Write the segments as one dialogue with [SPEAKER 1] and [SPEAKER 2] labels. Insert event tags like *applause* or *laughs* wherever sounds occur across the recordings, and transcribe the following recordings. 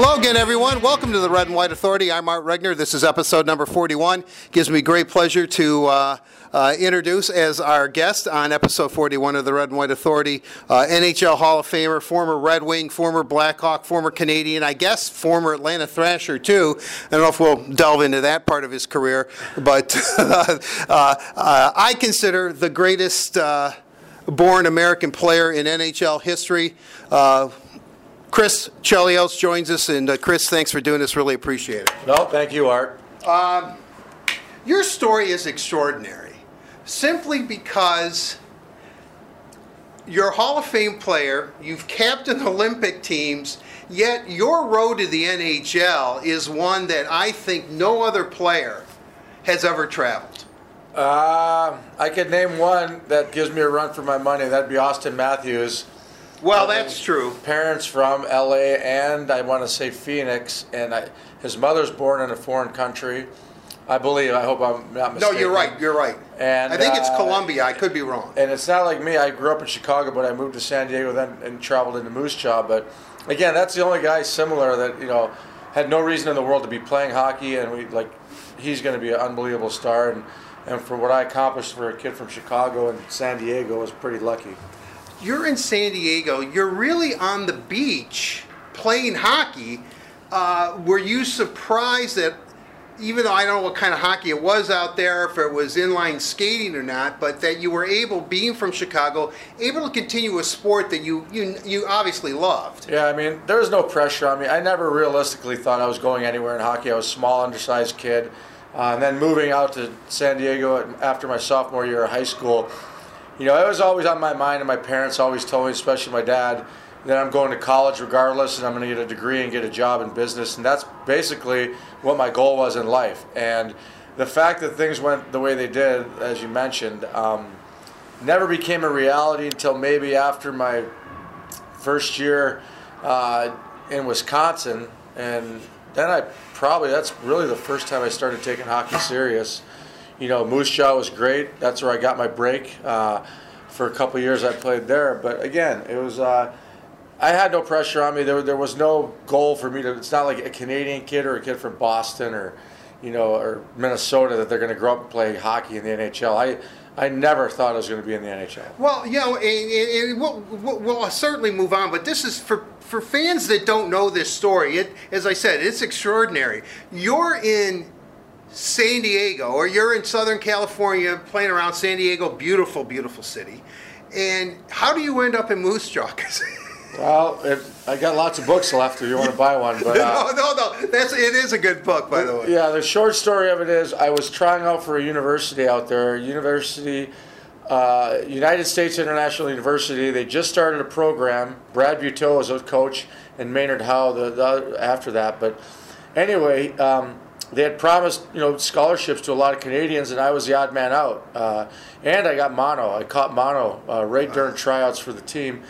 [SPEAKER 1] Hello again, everyone. Welcome to the Red and White Authority. I'm Art Regner. This is episode number 41. Gives me great pleasure to uh, uh, introduce as our guest on episode 41 of the Red and White Authority, uh, NHL Hall of Famer, former Red Wing, former Blackhawk, former Canadian, I guess former Atlanta Thrasher too. I don't know if we'll delve into that part of his career, but *laughs* uh, uh, I consider the greatest uh, born American player in NHL history. Uh, Chris Chelios joins us, and uh, Chris, thanks for doing this. Really appreciate it.
[SPEAKER 2] No, thank you, Art.
[SPEAKER 1] Your story is extraordinary, simply because you're a Hall of Fame player, you've captained Olympic teams, yet your road to the NHL is one that I think no other player has ever traveled.
[SPEAKER 2] Uh, I could name one that gives me a run for my money. That'd be Auston Matthews.
[SPEAKER 1] Well, that's true.
[SPEAKER 2] Parents from LA and I want to say Phoenix, and I, his mother's born in a foreign country. I believe. I hope I'm not
[SPEAKER 1] No, you're right. You're right.
[SPEAKER 2] And,
[SPEAKER 1] I think it's
[SPEAKER 2] uh,
[SPEAKER 1] Columbia. I could be wrong.
[SPEAKER 2] And it's not like me. I grew up in Chicago, but I moved to San Diego then and traveled into Moose Jaw. But again, that's the only guy similar that you know had no reason in the world to be playing hockey, and we like he's going to be an unbelievable star. And and for what I accomplished for a kid from Chicago and San Diego, I was pretty lucky.
[SPEAKER 1] you're in San Diego, you're really on the beach playing hockey. Uh, were you surprised that, even though I don't know what kind of hockey it was out there, if it was inline skating or not, but that you were able, being from Chicago, able to continue a sport that you you, you obviously loved?
[SPEAKER 2] Yeah, I mean, there was no pressure on me. I never realistically thought I was going anywhere in hockey. I was a small, undersized kid. Uh, and then moving out to San Diego after my sophomore year of high school, you know, it was always on my mind, and my parents always told me, especially my dad, that I'm going to college regardless, and I'm going to get a degree and get a job in business. And that's basically what my goal was in life. And the fact that things went the way they did, as you mentioned, um, never became a reality until maybe after my first year uh, in Wisconsin, and then I probably that's really the first time I started taking hockey serious. You know, Moose Jaw was great. That's where I got my break. Uh, for a couple years, I played there, but again, it was. Uh, I had no pressure on me. There, there was no goal for me to. It's not like a Canadian kid or a kid from Boston or, you know, or Minnesota that they're going to grow up and play hockey in the NHL. I, I never thought I was going to be in the NHL.
[SPEAKER 1] Well, you know, and, and, and we'll, we'll, we'll certainly move on, but this is for for fans that don't know this story. It, as I said, it's extraordinary. You're in San Diego, or you're in Southern California, playing around San Diego, beautiful, beautiful city. And how do you end up in Moose Jaw? *laughs*
[SPEAKER 2] Well, if, I got lots of books left if you want to buy one. But *laughs* uh,
[SPEAKER 1] no, no, no. That's it. Is a good book, by the way.
[SPEAKER 2] yeah, the short story of it is I was trying out for a university out there, University, uh, United States International University. They just started a program. Brad Buetow was a coach, and Maynard Howe the, the after that. But anyway, um, they had promised you know scholarships to a lot of Canadians, and I was the odd man out. Uh, and I got mono. I caught mono uh, right during tryouts for the team.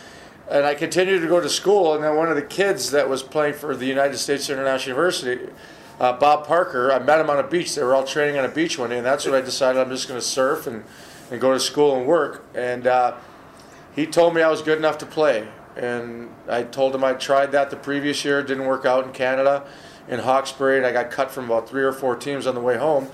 [SPEAKER 2] And I continued to go to school, and then one of the kids that was playing for the United States International University, uh, Bob Parker, I met him on a beach. They were all training on a beach one day, and that's when I decided I'm just going to surf and, and go to school and work. And uh, he told me I was good enough to play. And I told him I tried that the previous year, didn't work out in Canada, in Hawkesbury, and I got cut from about three or four teams on the way home.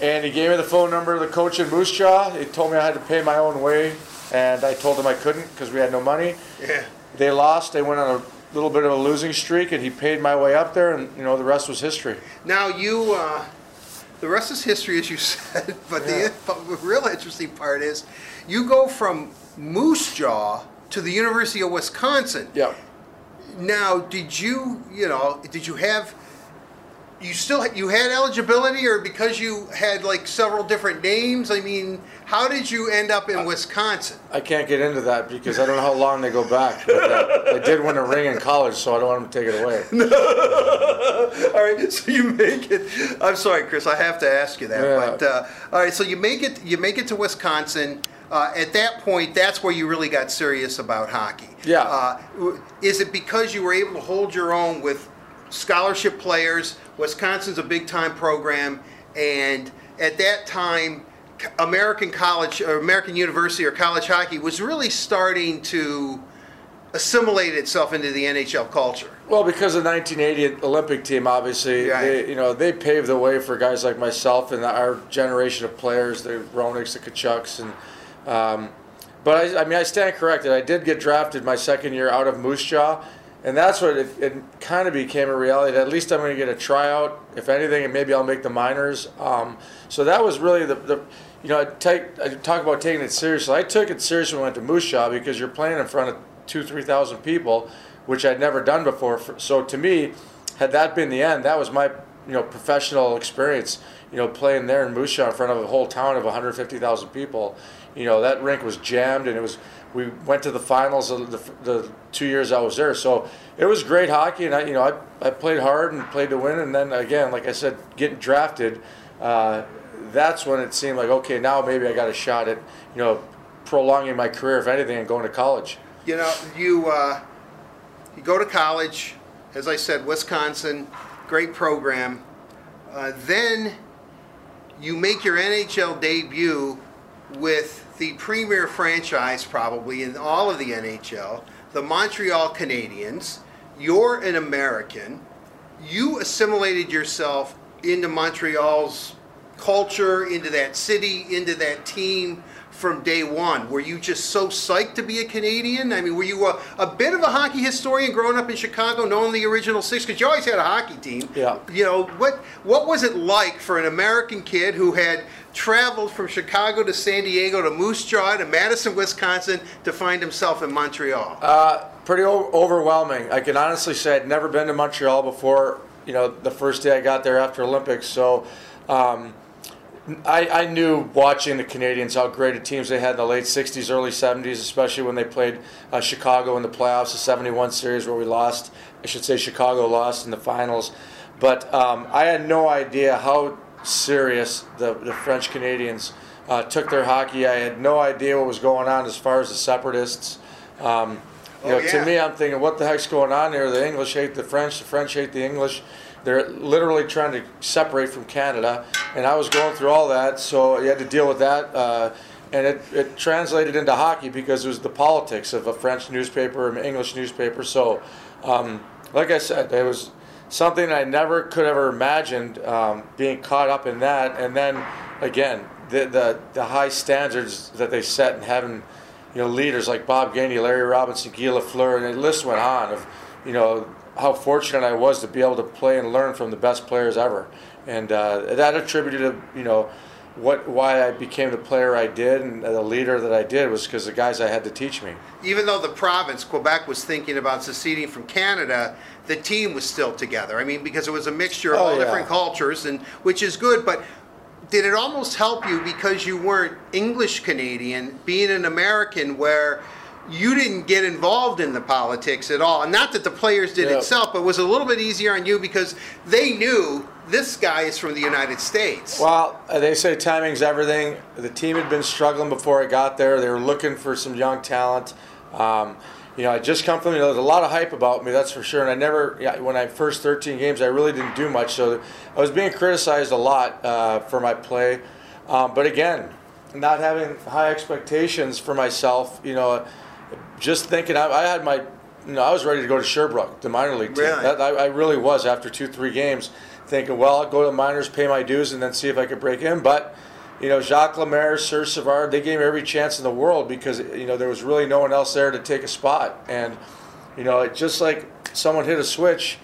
[SPEAKER 2] And he gave me the phone number of the coach in Moose Jaw. He told me I had to pay my own way, and I told him I couldn't because we had no money.
[SPEAKER 1] Yeah.
[SPEAKER 2] They lost. They went on a little bit of a losing streak, and he paid my way up there, and you know the rest was history.
[SPEAKER 1] Now you, uh, the rest is history, as you *laughs* said. But
[SPEAKER 2] Yeah.
[SPEAKER 1] the, but the real interesting part is, you go from Moose Jaw to the University of Wisconsin.
[SPEAKER 2] Yeah.
[SPEAKER 1] Now, did you, you know, did you have, you still you had eligibility, or because you had like several different names? I mean, how did you end up in Wisconsin?
[SPEAKER 2] I can't get into that because I don't know how long they go back. But uh, I did win a ring in college, so I don't want them to take it away. *laughs*
[SPEAKER 1] all right, so you make it. I'm sorry, Chris. I have to ask you that.
[SPEAKER 2] Yeah.
[SPEAKER 1] But uh, all right, so you make it. You make it to Wisconsin. Uh, at that point, that's where you really got serious about hockey.
[SPEAKER 2] Yeah.
[SPEAKER 1] Uh, is it because you were able to hold your own with scholarship players? Wisconsin's a big time program, and at that time, American college or American university or college hockey was really starting to assimilate itself into the NHL culture.
[SPEAKER 2] Well, because of the 1980 Olympic team, obviously,
[SPEAKER 1] Right.
[SPEAKER 2] they, you know, they paved the way for guys like myself and our generation of players, the Roenicks, the Tkachuks, and. Um, but I, I mean, I stand corrected. I did get drafted my second year out of Moose Jaw, and that's what it, it kind of became a reality. At least I'm going to get a tryout, if anything, and maybe I'll make the minors. Um, so that was really the, the you know, I take I talk about taking it seriously. I took it seriously when I went to Moose Jaw because you're playing in front of two, three thousand people, which I'd never done before. So to me, had that been the end, that was my you know professional experience. You know, playing there in Moose Jaw in front of a whole town of 150,000 people. You know, that rink was jammed, and it was. We went to the finals of the, the two years I was there, so it was great hockey, and I, you know, I, I played hard and played to win, and then again, like I said, getting drafted. Uh, that's when it seemed like okay, now maybe I got a shot at you know prolonging my career, if anything, and going to college.
[SPEAKER 1] You know, you uh, you go to college, as I said, Wisconsin, great program. Uh, then you make your NHL debut with the premier franchise, probably in all of the NHL, the Montreal Canadiens. You're an American. You assimilated yourself into Montreal's culture, into that city, into that team from day one? Were you just so psyched to be a Canadian? I mean, were you a, a bit of a hockey historian growing up in Chicago, knowing the original six? Because you always had a hockey team.
[SPEAKER 2] Yeah.
[SPEAKER 1] You know, what, what was it like for an American kid who had traveled from Chicago to San Diego to Moose Jaw to Madison, Wisconsin to find himself in Montreal?
[SPEAKER 2] Uh, pretty overwhelming. I can honestly say I'd never been to Montreal before. You know, the first day I got there after Olympics, so. Um, I, I knew watching the Canadiens how great a teams they had in the late 60s, early 70s, especially when they played uh, Chicago in the playoffs, the 71 series where we lost. I should say Chicago lost in the finals. But um, I had no idea how serious the, the French Canadians uh, took their hockey. I had no idea what was going on as far as the separatists. Um, you
[SPEAKER 1] Oh,
[SPEAKER 2] know,
[SPEAKER 1] yeah.
[SPEAKER 2] to me, I'm thinking, what the heck's going on here? The English hate the French, the French hate the English. They're literally trying to separate from Canada, and I was going through all that, so you had to deal with that. Uh, and it, it translated into hockey because it was the politics of a French newspaper and English newspaper. So, um, like I said, it was something I never could ever imagined um, being caught up in that. And then again, the, the the high standards that they set and having you know leaders like Bob Gainey, Larry Robinson, Guy Lafleur, and the list went on of you know how fortunate I was to be able to play and learn from the best players ever, and uh, that attributed to you know what why I became the player I did and the leader that I did was because the guys I had to teach me.
[SPEAKER 1] even though the province, Quebec, was thinking about seceding from Canada, the team was still together. I mean, because it was a mixture of
[SPEAKER 2] Oh,
[SPEAKER 1] all
[SPEAKER 2] yeah.
[SPEAKER 1] different cultures, and which is good. But did it almost help you because you weren't English Canadian, being an American, where you didn't get involved in the politics at all? And not that the players did
[SPEAKER 2] Yeah.
[SPEAKER 1] itself, but it was a little bit easier on you because they knew this guy is from the United States.
[SPEAKER 2] Well, uh, they say timing's everything. The team had been struggling before I got there. They were looking for some young talent. Um, you know, I just come from. You know, there's a lot of hype about me, that's for sure. And I never, yeah, when I first 13 games, I really didn't do much. So I was being criticized a lot uh, for my play. Um, but again, not having high expectations for myself. You know, just thinking I, I had my. You know, I was ready to go to Sherbrooke, the minor league team.
[SPEAKER 1] Really?
[SPEAKER 2] That, I, I really was after two, three games, thinking, well, I'll go to the minors, pay my dues, and then see if I could break in. But, you know, Jacques Lemaire, Serge Savard, they gave me every chance in the world because, you know, there was really no one else there to take a spot. And, you know, it just like someone hit a switch.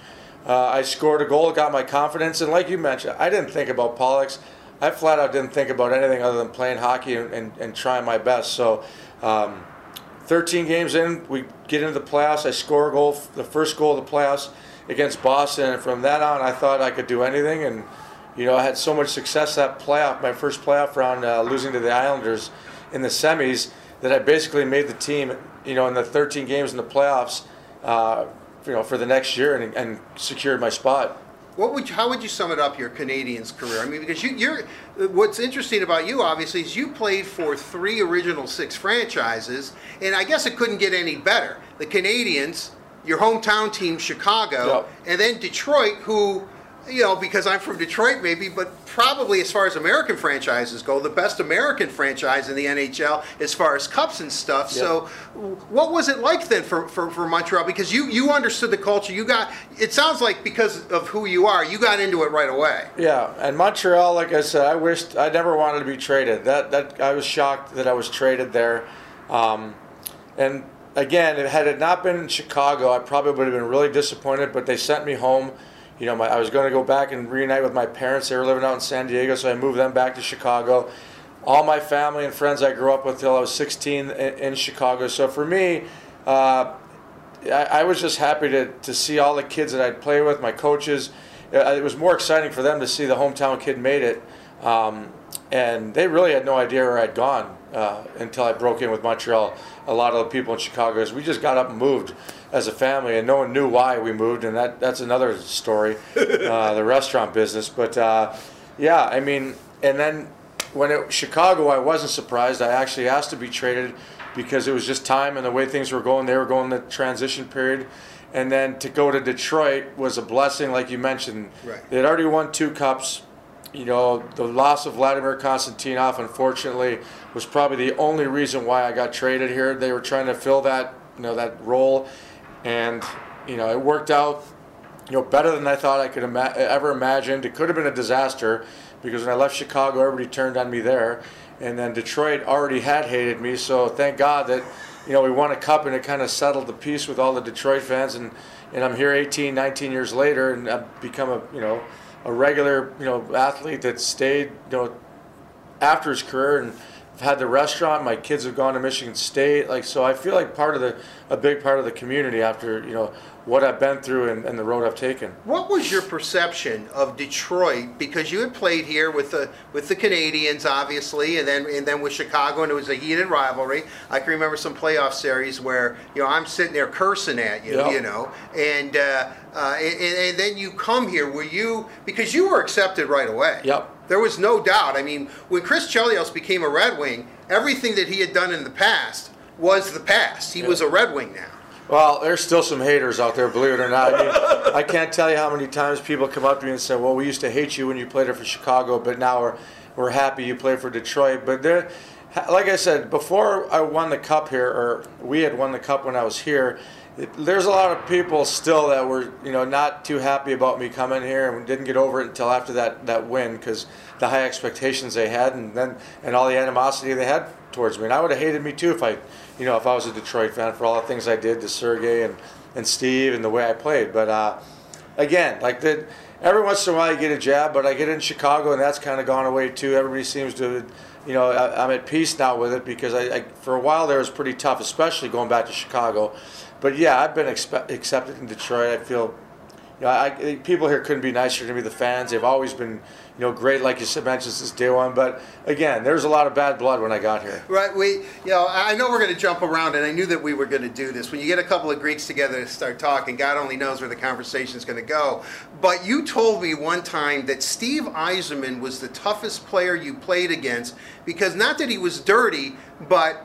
[SPEAKER 2] Uh, I scored a goal, got my confidence, and like you mentioned, I didn't think about politics. I flat out didn't think about anything other than playing hockey and, and, and trying my best. So, um, 13 games in, we get into the playoffs. I score a goal, the first goal of the playoffs against Boston, and from that on, I thought I could do anything. And you know, I had so much success that playoff, my first playoff round, uh, losing to the Islanders in the semis, that I basically made the team. You know, in the 13 games in the playoffs, uh, you know, for the next year, and, and secured my spot.
[SPEAKER 1] What would you, how would you sum it up your Canadiens career? I mean, because you, you're what's interesting about you obviously is you played for three original six franchises, and I guess it couldn't get any better. The Canadiens, your hometown team Chicago,
[SPEAKER 2] Yep.
[SPEAKER 1] and then Detroit, who you know, because I'm from Detroit, maybe, but probably as far as American franchises go, the best American franchise in the NHL as far as cups and stuff.
[SPEAKER 2] Yeah.
[SPEAKER 1] So, what was it like then for, for, for Montreal? Because you, you understood the culture. You got, it sounds like because of who you are, you got into it right away.
[SPEAKER 2] Yeah, and Montreal, like I said, I wished I never wanted to be traded. That that I was shocked that I was traded there, um, and again, had it not been in Chicago, I probably would have been really disappointed. But they sent me home. You know, my, I was going to go back and reunite with my parents. They were living out in San Diego, so I moved them back to Chicago. All my family and friends I grew up with till I was 16 in, in Chicago. So for me, uh, I, I was just happy to, to see all the kids that I'd play with, my coaches. Uh, It was more exciting for them to see the hometown kid made it. Um, and they really had no idea where I'd gone uh, until I broke in with Montreal. A lot of the people in Chicago, is we just got up and moved as a family, and no one knew why we moved, and that, that's another story, *laughs* uh, the restaurant business. But uh, yeah, I mean, and then when it Chicago, I wasn't surprised. I actually asked to be traded because it was just time and the way things were going. They were going the transition period, and then to go to Detroit was a blessing, like you mentioned.
[SPEAKER 1] Right.
[SPEAKER 2] They had already won two cups. You know, the loss of Vladimir Konstantinov, unfortunately, was probably the only reason why I got traded here. They were trying to fill that, you know, that role, and you know, it worked out you know, better than I thought I could ima- ever imagined. It could have been a disaster because when I left Chicago, everybody turned on me there, and then Detroit already had hated me. So thank God that you know we won a cup and it kind of settled the peace with all the Detroit fans. And and I'm here 18, 19 years later, and I've become a you know a regular you know athlete that stayed you know after his career and I've had the restaurant. My kids have gone to Michigan State. Like so, I feel like part of the a big part of the community after you know what I've been through and, and the road I've taken.
[SPEAKER 1] What was your perception of Detroit? Because you had played here with the with the Canadiens, obviously, and then and then with Chicago, and it was a heated rivalry. I can remember some playoff series where you know I'm sitting there cursing at you,
[SPEAKER 2] Yeah.
[SPEAKER 1] you know, and, uh, uh, and and then you come here. Were you because you were accepted right away?
[SPEAKER 2] Yep.
[SPEAKER 1] There was no doubt. I mean, when Chris Chelios became a Red Wing, everything that he had done in the past was the past. He was a Red Wing now.
[SPEAKER 2] Well, there's still some haters out there, believe it or not. I, mean, I can't tell you how many times people come up to me and say, "Well, we used to hate you when you played for Chicago, but now we're we're happy you played for Detroit." But there, like I said before, I won the cup here, or we had won the cup when I was here. It, there's a lot of people still that were, you know, not too happy about me coming here and didn't get over it until after that that win because the high expectations they had and then and all the animosity they had towards me. And I would have hated me too if I, you know, if I was a Detroit fan for all the things I did to Sergey and, and Steve and the way I played. But uh, again, like the, every once in a while you get a jab, but I get in Chicago and that's kind of gone away too. Everybody seems to, you know, I, I'm at peace now with it because I, I for a while there was pretty tough, especially going back to Chicago. But yeah, I've been expe- accepted in Detroit. I feel you know, I, I- people here couldn't be nicer to me. The fans, they've always been, you know, great, like you mentioned since day one. But again, there's a lot of bad blood when I got here.
[SPEAKER 1] Right. We, you know, I know we're going to jump around, and I knew that we were going to do this. When you get a couple of Greeks together to start talking, God only knows where the conversation's going to go. But you told me one time that Steve Yzerman was the toughest player you played against because not that he was dirty, but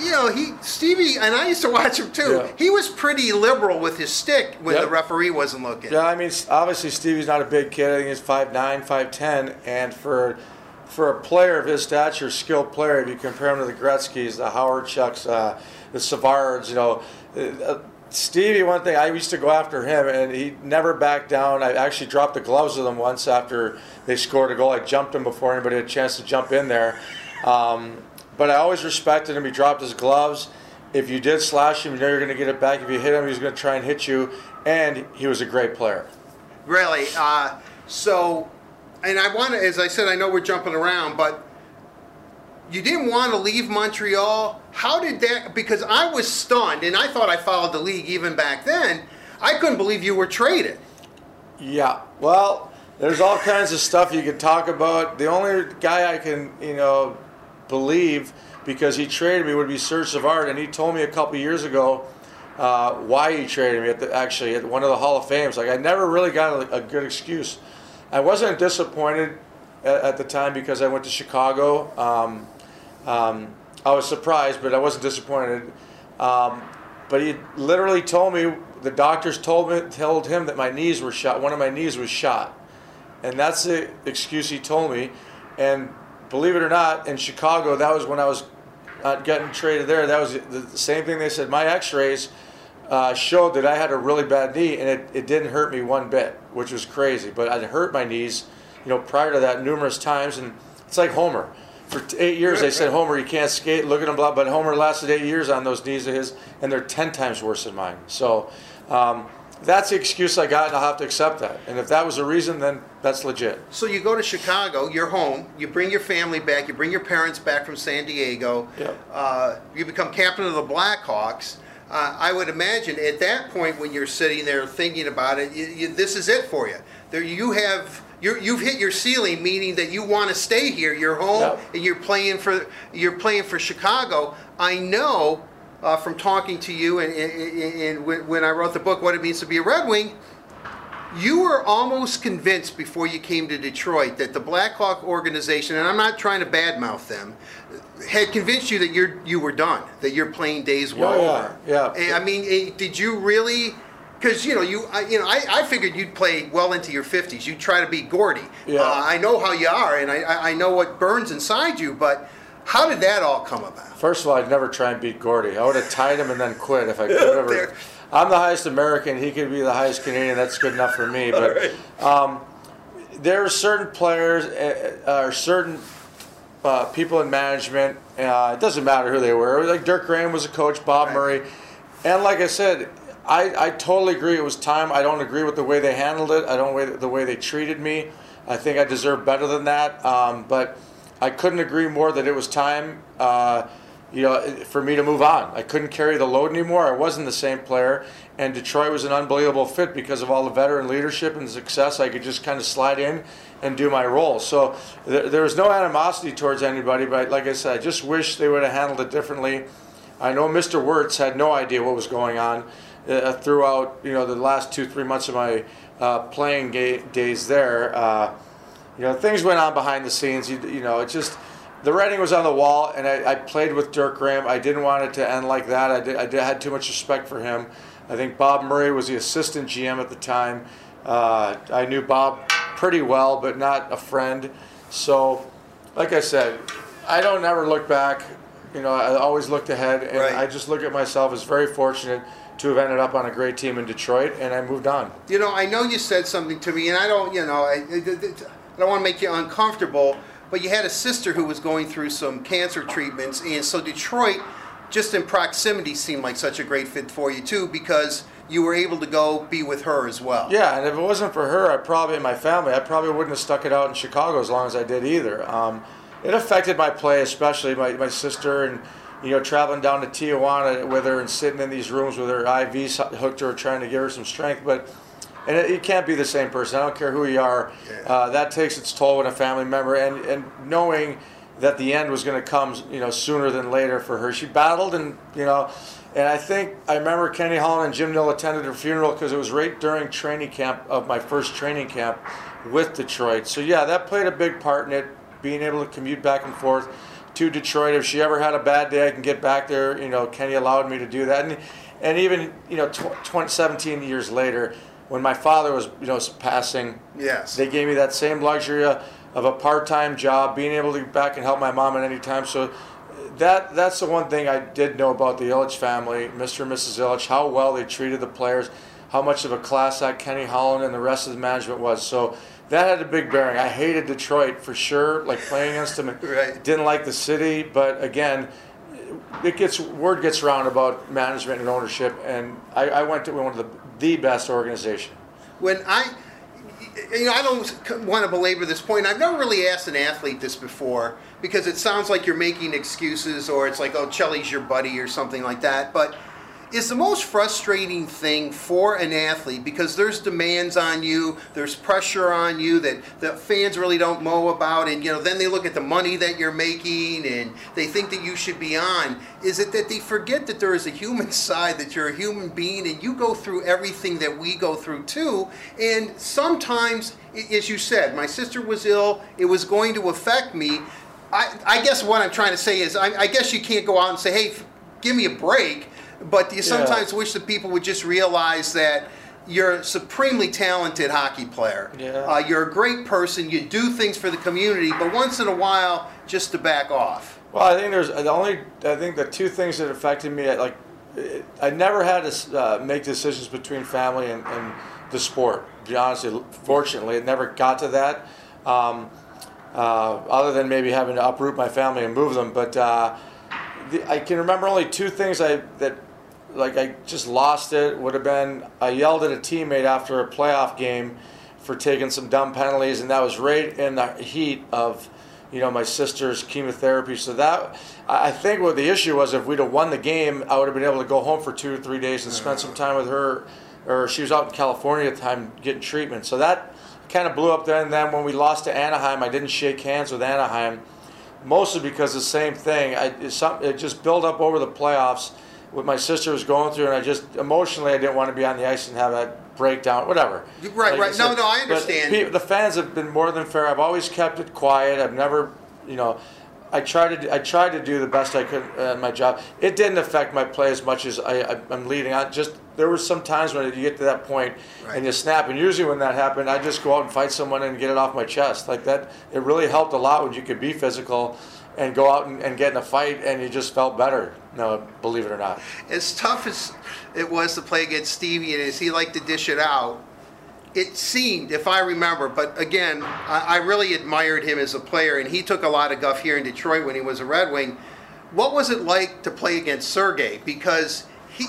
[SPEAKER 1] you know, he Stevie and I used to watch him too.
[SPEAKER 2] Yeah.
[SPEAKER 1] He was pretty liberal with his stick when
[SPEAKER 2] Yep.
[SPEAKER 1] the referee wasn't looking.
[SPEAKER 2] Yeah, I mean, obviously Stevie's not a big kid. I think he's 5'9", 5'10", and for for a player of his stature, skilled player, if you compare him to the Gretzky's, the Hawerchuks, uh, the Savards, you know, uh, Stevie. One thing I used to go after him, and he never backed down. I actually dropped the gloves with him once after they scored a goal. I jumped him before anybody had a chance to jump in there. Um, but I always respected him. He dropped his gloves. If you did slash him, you know you're going to get it back. If you hit him, he's going to try and hit you. And he was a great player.
[SPEAKER 1] Really. Uh, so, and I want to, as I said, I know we're jumping around, but you didn't want to leave Montreal. How did that? Because I was stunned, and I thought I followed the league even back then. I couldn't believe you were traded.
[SPEAKER 2] Yeah. Well, there's all kinds of stuff you could talk about. The only guy I can, you know, believe because he traded me would be Serge Savard, and he told me a couple years ago uh, why he traded me at the, actually at one of the Hall of Fames. Like I never really got a, a good excuse. I wasn't disappointed at, at the time because I went to Chicago. Um, um, I was surprised, but I wasn't disappointed. Um, but he literally told me the doctors told me told him that my knees were shot. One of my knees was shot. and that's the excuse he told me. And believe it or not, in Chicago, that was when I was uh, getting traded there. That was the, the same thing they said. My X-rays uh, showed that I had a really bad knee, and it, it didn't hurt me one bit, which was crazy. But I'd hurt my knees, you know, prior to that numerous times, and it's like Homer. For eight years, they said Homer, you can't skate. Look at him, blah. But Homer lasted eight years on those knees of his, and they're ten times worse than mine. So. Um, that's the excuse I got, and I'll have to accept that. And if that was the reason, then that's legit.
[SPEAKER 1] So you go to Chicago, you're home, you bring your family back, you bring your parents back from San Diego,
[SPEAKER 2] Yep.
[SPEAKER 1] uh, you become captain of the Blackhawks. Uh, I would imagine at that point when you're sitting there thinking about it, you, you, this is it for you. There, you have you're, you've hit your ceiling, meaning that you want to stay here. You're home
[SPEAKER 2] Yep.
[SPEAKER 1] and you're playing for you're playing for Chicago. I know uh, from talking to you and, and, and- when, I wrote the book, what it means to be a Red Wing. You were almost convinced before you came to Detroit that the Blackhawk organization, and I'm not trying to badmouth them, had convinced you that you're you were done, that your playing days were
[SPEAKER 2] Yeah, yeah,
[SPEAKER 1] over.
[SPEAKER 2] yeah.
[SPEAKER 1] And, I mean, eh, did you really? Because you know, you I, you know, I, I figured you'd play well into your 50s. You'd try to be Gordy.
[SPEAKER 2] Yeah.
[SPEAKER 1] Uh, I know how you are, and I, I know what burns inside you. But how did that all come about?
[SPEAKER 2] First of all, I'd never try and beat Gordy. I would have tied him and then quit if I could ever. I'm the highest American. He could be the highest Canadian. That's good enough for me. But um, there are certain players uh, uh, or certain uh, people in management. Uh, it doesn't matter who they were. Like Dirk Graham was a coach, Bob
[SPEAKER 1] Right.
[SPEAKER 2] Murray, and like I said, I, I totally agree. It was time. I don't agree with the way they handled it. I don't the way they treated me. I think I deserve better than that. Um, but I couldn't agree more that it was time. Uh, you know, for me to move on. I couldn't carry the load anymore. I wasn't the same player, and Detroit was an unbelievable fit because of all the veteran leadership and success. I could just kind of slide in and do my role. So there, there was no animosity towards anybody, but like I said, I just wish they would have handled it differently. I know Mr. Wirtz had no idea what was going on uh, throughout, you know, the last two, three months of my uh, playing ga- days there. You know, things went on behind the scenes. You, you know, it just the writing was on the wall, and I, I played with Dirk Graham. I didn't want it to end like that. I, did, I did, had too much respect for him. I think Bob Murray was the assistant GM at the time. Uh, I knew Bob pretty well, but not a friend. So, like I said, I don't ever look back. You know, I always looked ahead, and
[SPEAKER 1] Right.
[SPEAKER 2] I just look at myself as very fortunate to have ended up on a great team in Detroit, and I moved on.
[SPEAKER 1] You know, I know you said something to me, and I don't, you know, I, I don't want to make you uncomfortable, but you had a sister who was going through some cancer treatments, and so Detroit, just in proximity, seemed like such a great fit for you too, because you were able to go be with her as well.
[SPEAKER 2] Yeah, and if it wasn't for her, I probably and my family, I probably wouldn't have stuck it out in Chicago as long as I did either. Um, it affected my play, especially my, my sister and you know traveling down to Tijuana with her and sitting in these rooms with her IVs hooked to her, trying to give her some strength. But and it, you can't be the same person. I don't care who you are. Uh, that takes its toll when a family member and and knowing that the end was going to come, you know, sooner than later for her. She battled, and you know, and I think I remember Kenny Holland and Jim Nill attended her funeral because it was right during training camp of my first training camp with Detroit. So yeah, that played a big part in it. Being able to commute back and forth to Detroit. If she ever had a bad day, I can get back there. You know, Kenny allowed me to do that, and and even you know, tw- 20, 17 years later, when my father was you know passing,
[SPEAKER 1] Yes.
[SPEAKER 2] they gave me that same luxury of a part-time job, being able to get back and help my mom at any time. So that that's the one thing I did know about the Ilitch family, Mr. and Mrs. Ilitch, how well they treated the players, how much of a class act Kenny Holland and the rest of the management was. So that had a big bearing. I hated Detroit for sure, like playing against them. *laughs* and
[SPEAKER 1] Right.
[SPEAKER 2] Didn't like the city, but again, it gets word gets around about management and ownership, and I, I went to one of the the best organization.
[SPEAKER 1] when I, you know, I don't want to belabor this point. I've never really asked an athlete this before because it sounds like you're making excuses or it's like, oh, Chelly's your buddy or something like that. But is the most frustrating thing for an athlete because there's demands on you, there's pressure on you that the fans really don't know about, and you know, then they look at the money that you're making and they think that you should be on. Is it that they forget that there is a human *laughs* side, that you're a human being, and you go through everything that we go through too? And sometimes, as you said, my sister was ill, it was going to affect me. I, I guess what I'm trying to say is, I, I guess you can't go out and say, hey, give me a break. But you sometimes wish that people would just realize that, you're a supremely talented hockey player.
[SPEAKER 2] Yeah.
[SPEAKER 1] Uh, you're a great person. You do things for the community, but once in a while, just to back off.
[SPEAKER 2] Well, I think there's the only. I think the two things that affected me, like, I never had to uh, make decisions between family and, and the sport. To be honest, fortunately, it never got to that. Um, uh, other than maybe having to uproot my family and move them, but uh, the, I can remember only two things I that like I just lost it. Would have been I yelled at a teammate after a playoff game for taking some dumb penalties, and that was right in the heat of you know my sister's chemotherapy. So that I think what the issue was if we'd have won the game, I would have been able to go home for two or three days and spend some time with her. Or she was out in California at the time getting treatment. So that kind of blew up then. And then when we lost to Anaheim, I didn't shake hands with Anaheim, mostly because the same thing. I it, it just built up over the playoffs. What my sister was going through, and I just emotionally I didn't want to be on the ice and have that breakdown, whatever.
[SPEAKER 1] Right,
[SPEAKER 2] Like
[SPEAKER 1] right.
[SPEAKER 2] I
[SPEAKER 1] No, no, I understand.
[SPEAKER 2] pe- the fans have been more than fair. I've always kept it quiet. I've never, you know, I tried to I tried to do the best I could uh, at my job. It didn't affect my play as much as I, I I'm leading I Just there were some times when you get to that point
[SPEAKER 1] Right.
[SPEAKER 2] and you snap, and usually when that happened, I just go out and fight someone and get it off my chest. Like that, it really helped a lot when you could be physical and go out and, and get in a fight, and you just felt better. No, believe it or not.
[SPEAKER 1] as tough as it was to play against Stevie and as he liked to dish it out, it seemed, if I remember, but again, I, I really admired him as a player, and he took a lot of guff here in Detroit when he was a Red Wing. What was it like to play against Sergey? Because he,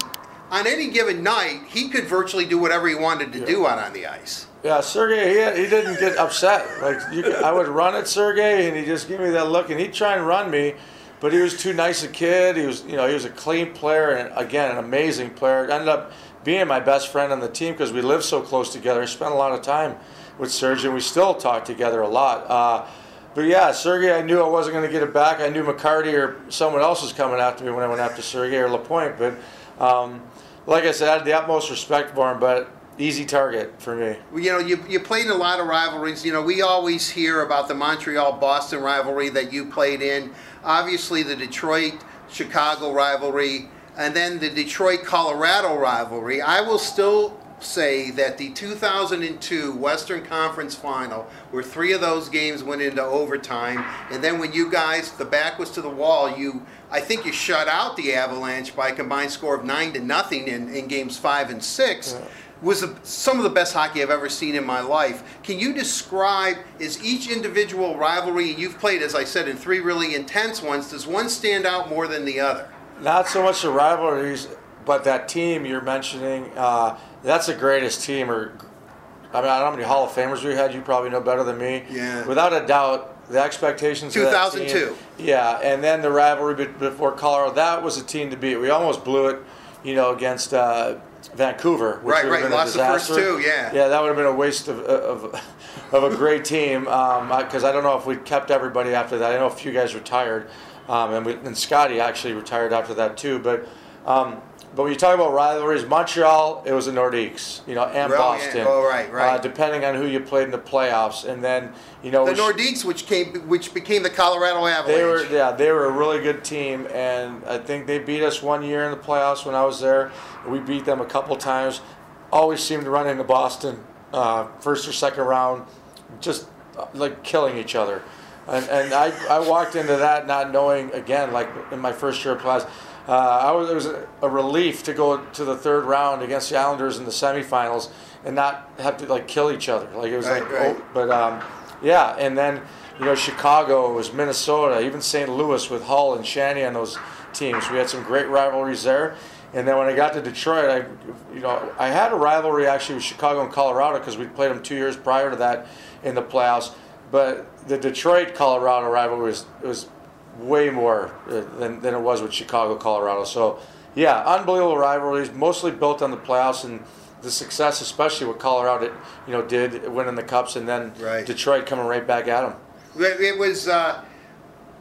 [SPEAKER 1] on any given night, he could virtually do whatever he wanted to do out on the ice.
[SPEAKER 2] Yeah, Sergey, he, he didn't get upset. Like you, I would run at Sergey, and he just give me that look, and he'd try and run me, but he was too nice a kid. He was, you know, he was a clean player, and again, an amazing player. Ended up being my best friend on the team because we lived so close together. I spent a lot of time with Sergey, and we still talk together a lot. Uh, but yeah, Sergey, I knew I wasn't going to get it back. I knew McCarty or someone else was coming after me when I went after Sergey or Lapointe. But um, like I said, I had the utmost respect for him, but easy target for me.
[SPEAKER 1] Well, You know, you, you played in a lot of rivalries. You know, we always hear about the Montreal Boston rivalry that you played in, obviously, the Detroit Chicago rivalry, and then the Detroit Colorado rivalry. I will still say that the 2002 Western Conference final, where three of those games went into overtime, and then when you guys, the back was to the wall, you. I think you shut out the Avalanche by a combined score of nine to nothing in, in games five and six was a, some of the best hockey I've ever seen in my life. Can you describe, is each individual rivalry, and you've played, as I said, in three really intense ones, does one stand out more than the other?
[SPEAKER 2] Not so much the rivalries, but that team you're mentioning. Uh, that's the greatest team. Or, I mean, I don't know how many Hall of Famers we had. You probably know better than me.
[SPEAKER 1] Yeah.
[SPEAKER 2] Without a doubt, the expectations. of that
[SPEAKER 1] 2002.
[SPEAKER 2] team- yeah, and then the rivalry before Colorado. That was a team to beat. We almost blew it, you know, against uh, Vancouver. Which
[SPEAKER 1] Right,
[SPEAKER 2] would have
[SPEAKER 1] right.
[SPEAKER 2] been a
[SPEAKER 1] Lost the first
[SPEAKER 2] disaster.
[SPEAKER 1] two, yeah.
[SPEAKER 2] Yeah, that would have been a waste of of, of a great team. Because I don't know if we kept everybody after that. I know a few guys retired, um, and, we, and Scotty actually retired after that too. But um, but when you talk about rivalries, Montreal, it was the Nordiques, you know, and. Boston.
[SPEAKER 1] Oh, right, right.
[SPEAKER 2] Uh, depending on who you played in the playoffs, and then you know
[SPEAKER 1] The
[SPEAKER 2] sh-
[SPEAKER 1] Nordiques, which came, which became the Colorado Avalanche.
[SPEAKER 2] they were yeah they were a really good team, and I think they beat us one year in the playoffs when I was there. We beat them a couple times. Always seemed to run into Boston uh, first or second round, just uh, like killing each other. And, and I, I walked into that not knowing again like in my first year of playoffs. Uh, I was, it was a, a relief to go to the third round against the Islanders in the semifinals and not have to like kill each other. Like it was
[SPEAKER 1] Right,
[SPEAKER 2] like,
[SPEAKER 1] right.
[SPEAKER 2] oh, but um, yeah, and then you know Chicago was Minnesota, even St. Louis with Hull and Shanny on those teams. We had some great rivalries there. And then when I got to Detroit, I you know I had a rivalry actually with Chicago and Colorado because we played them two years prior to that in the playoffs. But the Detroit Colorado rivalry was was way more uh, than, than it was with Chicago Colorado. So yeah, unbelievable rivalries, mostly built on the playoffs and the success, especially what Colorado you know did winning the cups, and then
[SPEAKER 1] Right.
[SPEAKER 2] Detroit coming right back at them.
[SPEAKER 1] It was, uh,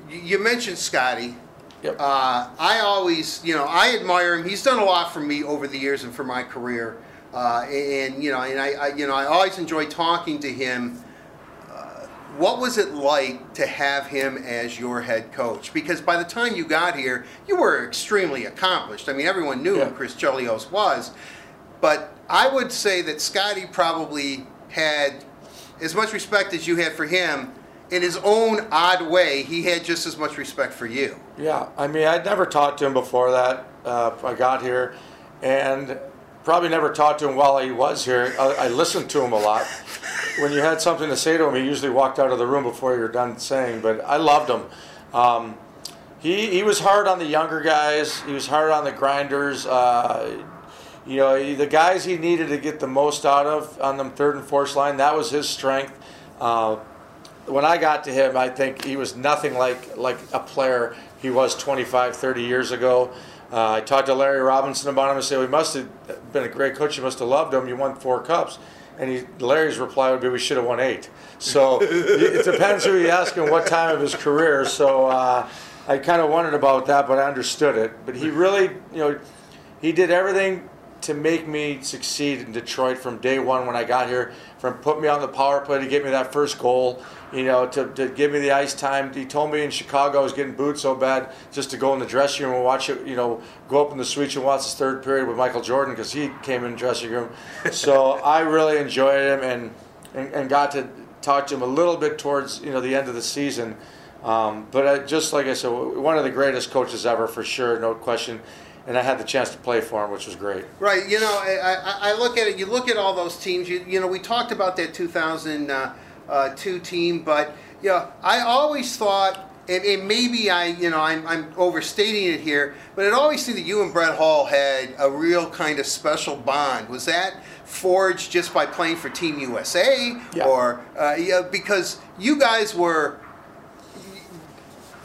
[SPEAKER 1] you you mentioned Scotty.
[SPEAKER 2] Yep.
[SPEAKER 1] Uh, I always, you know, I admire him. He's done a lot for me over the years and for my career. Uh, and you know, and I, I, you know, I always enjoy talking to him. What was it like to have him as your head coach? Because by the time you got here, you were extremely accomplished. I mean, everyone knew
[SPEAKER 2] Yeah.
[SPEAKER 1] who Chris Chelios was. but I would say that Scotty probably had as much respect as you had for him. In his own odd way, he had just as much respect for you.
[SPEAKER 2] Yeah, I mean, I'd never talked to him before that. Uh, I got here, and probably never talked to him while he was here. I, I, listened to him a lot. *laughs* When you had something to say to him, he usually walked out of the room before you were done saying. But I loved him. Um, he he was hard on the younger guys. He was hard on the grinders. Uh, you know, the guys he needed to get the most out of on them third and fourth line. That was his strength. Uh, when I got to him, I think he was nothing like like a player he was 25, 30 years ago. Uh, I talked to Larry Robinson about him and said, "We must have been a great coach. You must have loved him. You won four cups." And he, Larry's reply would be, "We should have won eight. So *laughs* it depends who you ask and what time of his career. So uh, I kind of wondered about that, but I understood it. But he really, you know, he did everything to make me succeed in Detroit from day one when I got here. From put me on the power play to get me that first goal, you know, to, to give me the ice time. He told me in Chicago I was getting booed so bad just to go in the dressing room and watch it, you know, go up in the suite and watch the third period with Michael Jordan because he came in the dressing room. *laughs* so I really enjoyed him and, and, and got to talk to him a little bit towards, you know, the end of the season. Um, but I, just like I said, one of the greatest coaches ever for sure, no question and I had the chance to play for him, which was great.
[SPEAKER 1] Right. You know, I, I, I look at it. You look at all those teams. You, you know, we talked about that 2002 uh, uh, team, but you know, I always thought, and, and maybe I, you know, I'm, I'm overstating it here, but it always seemed that you and Brett Hull had a real kind of special bond. Was that forged just by playing for Team USA,
[SPEAKER 2] yeah.
[SPEAKER 1] or uh, yeah, because you guys were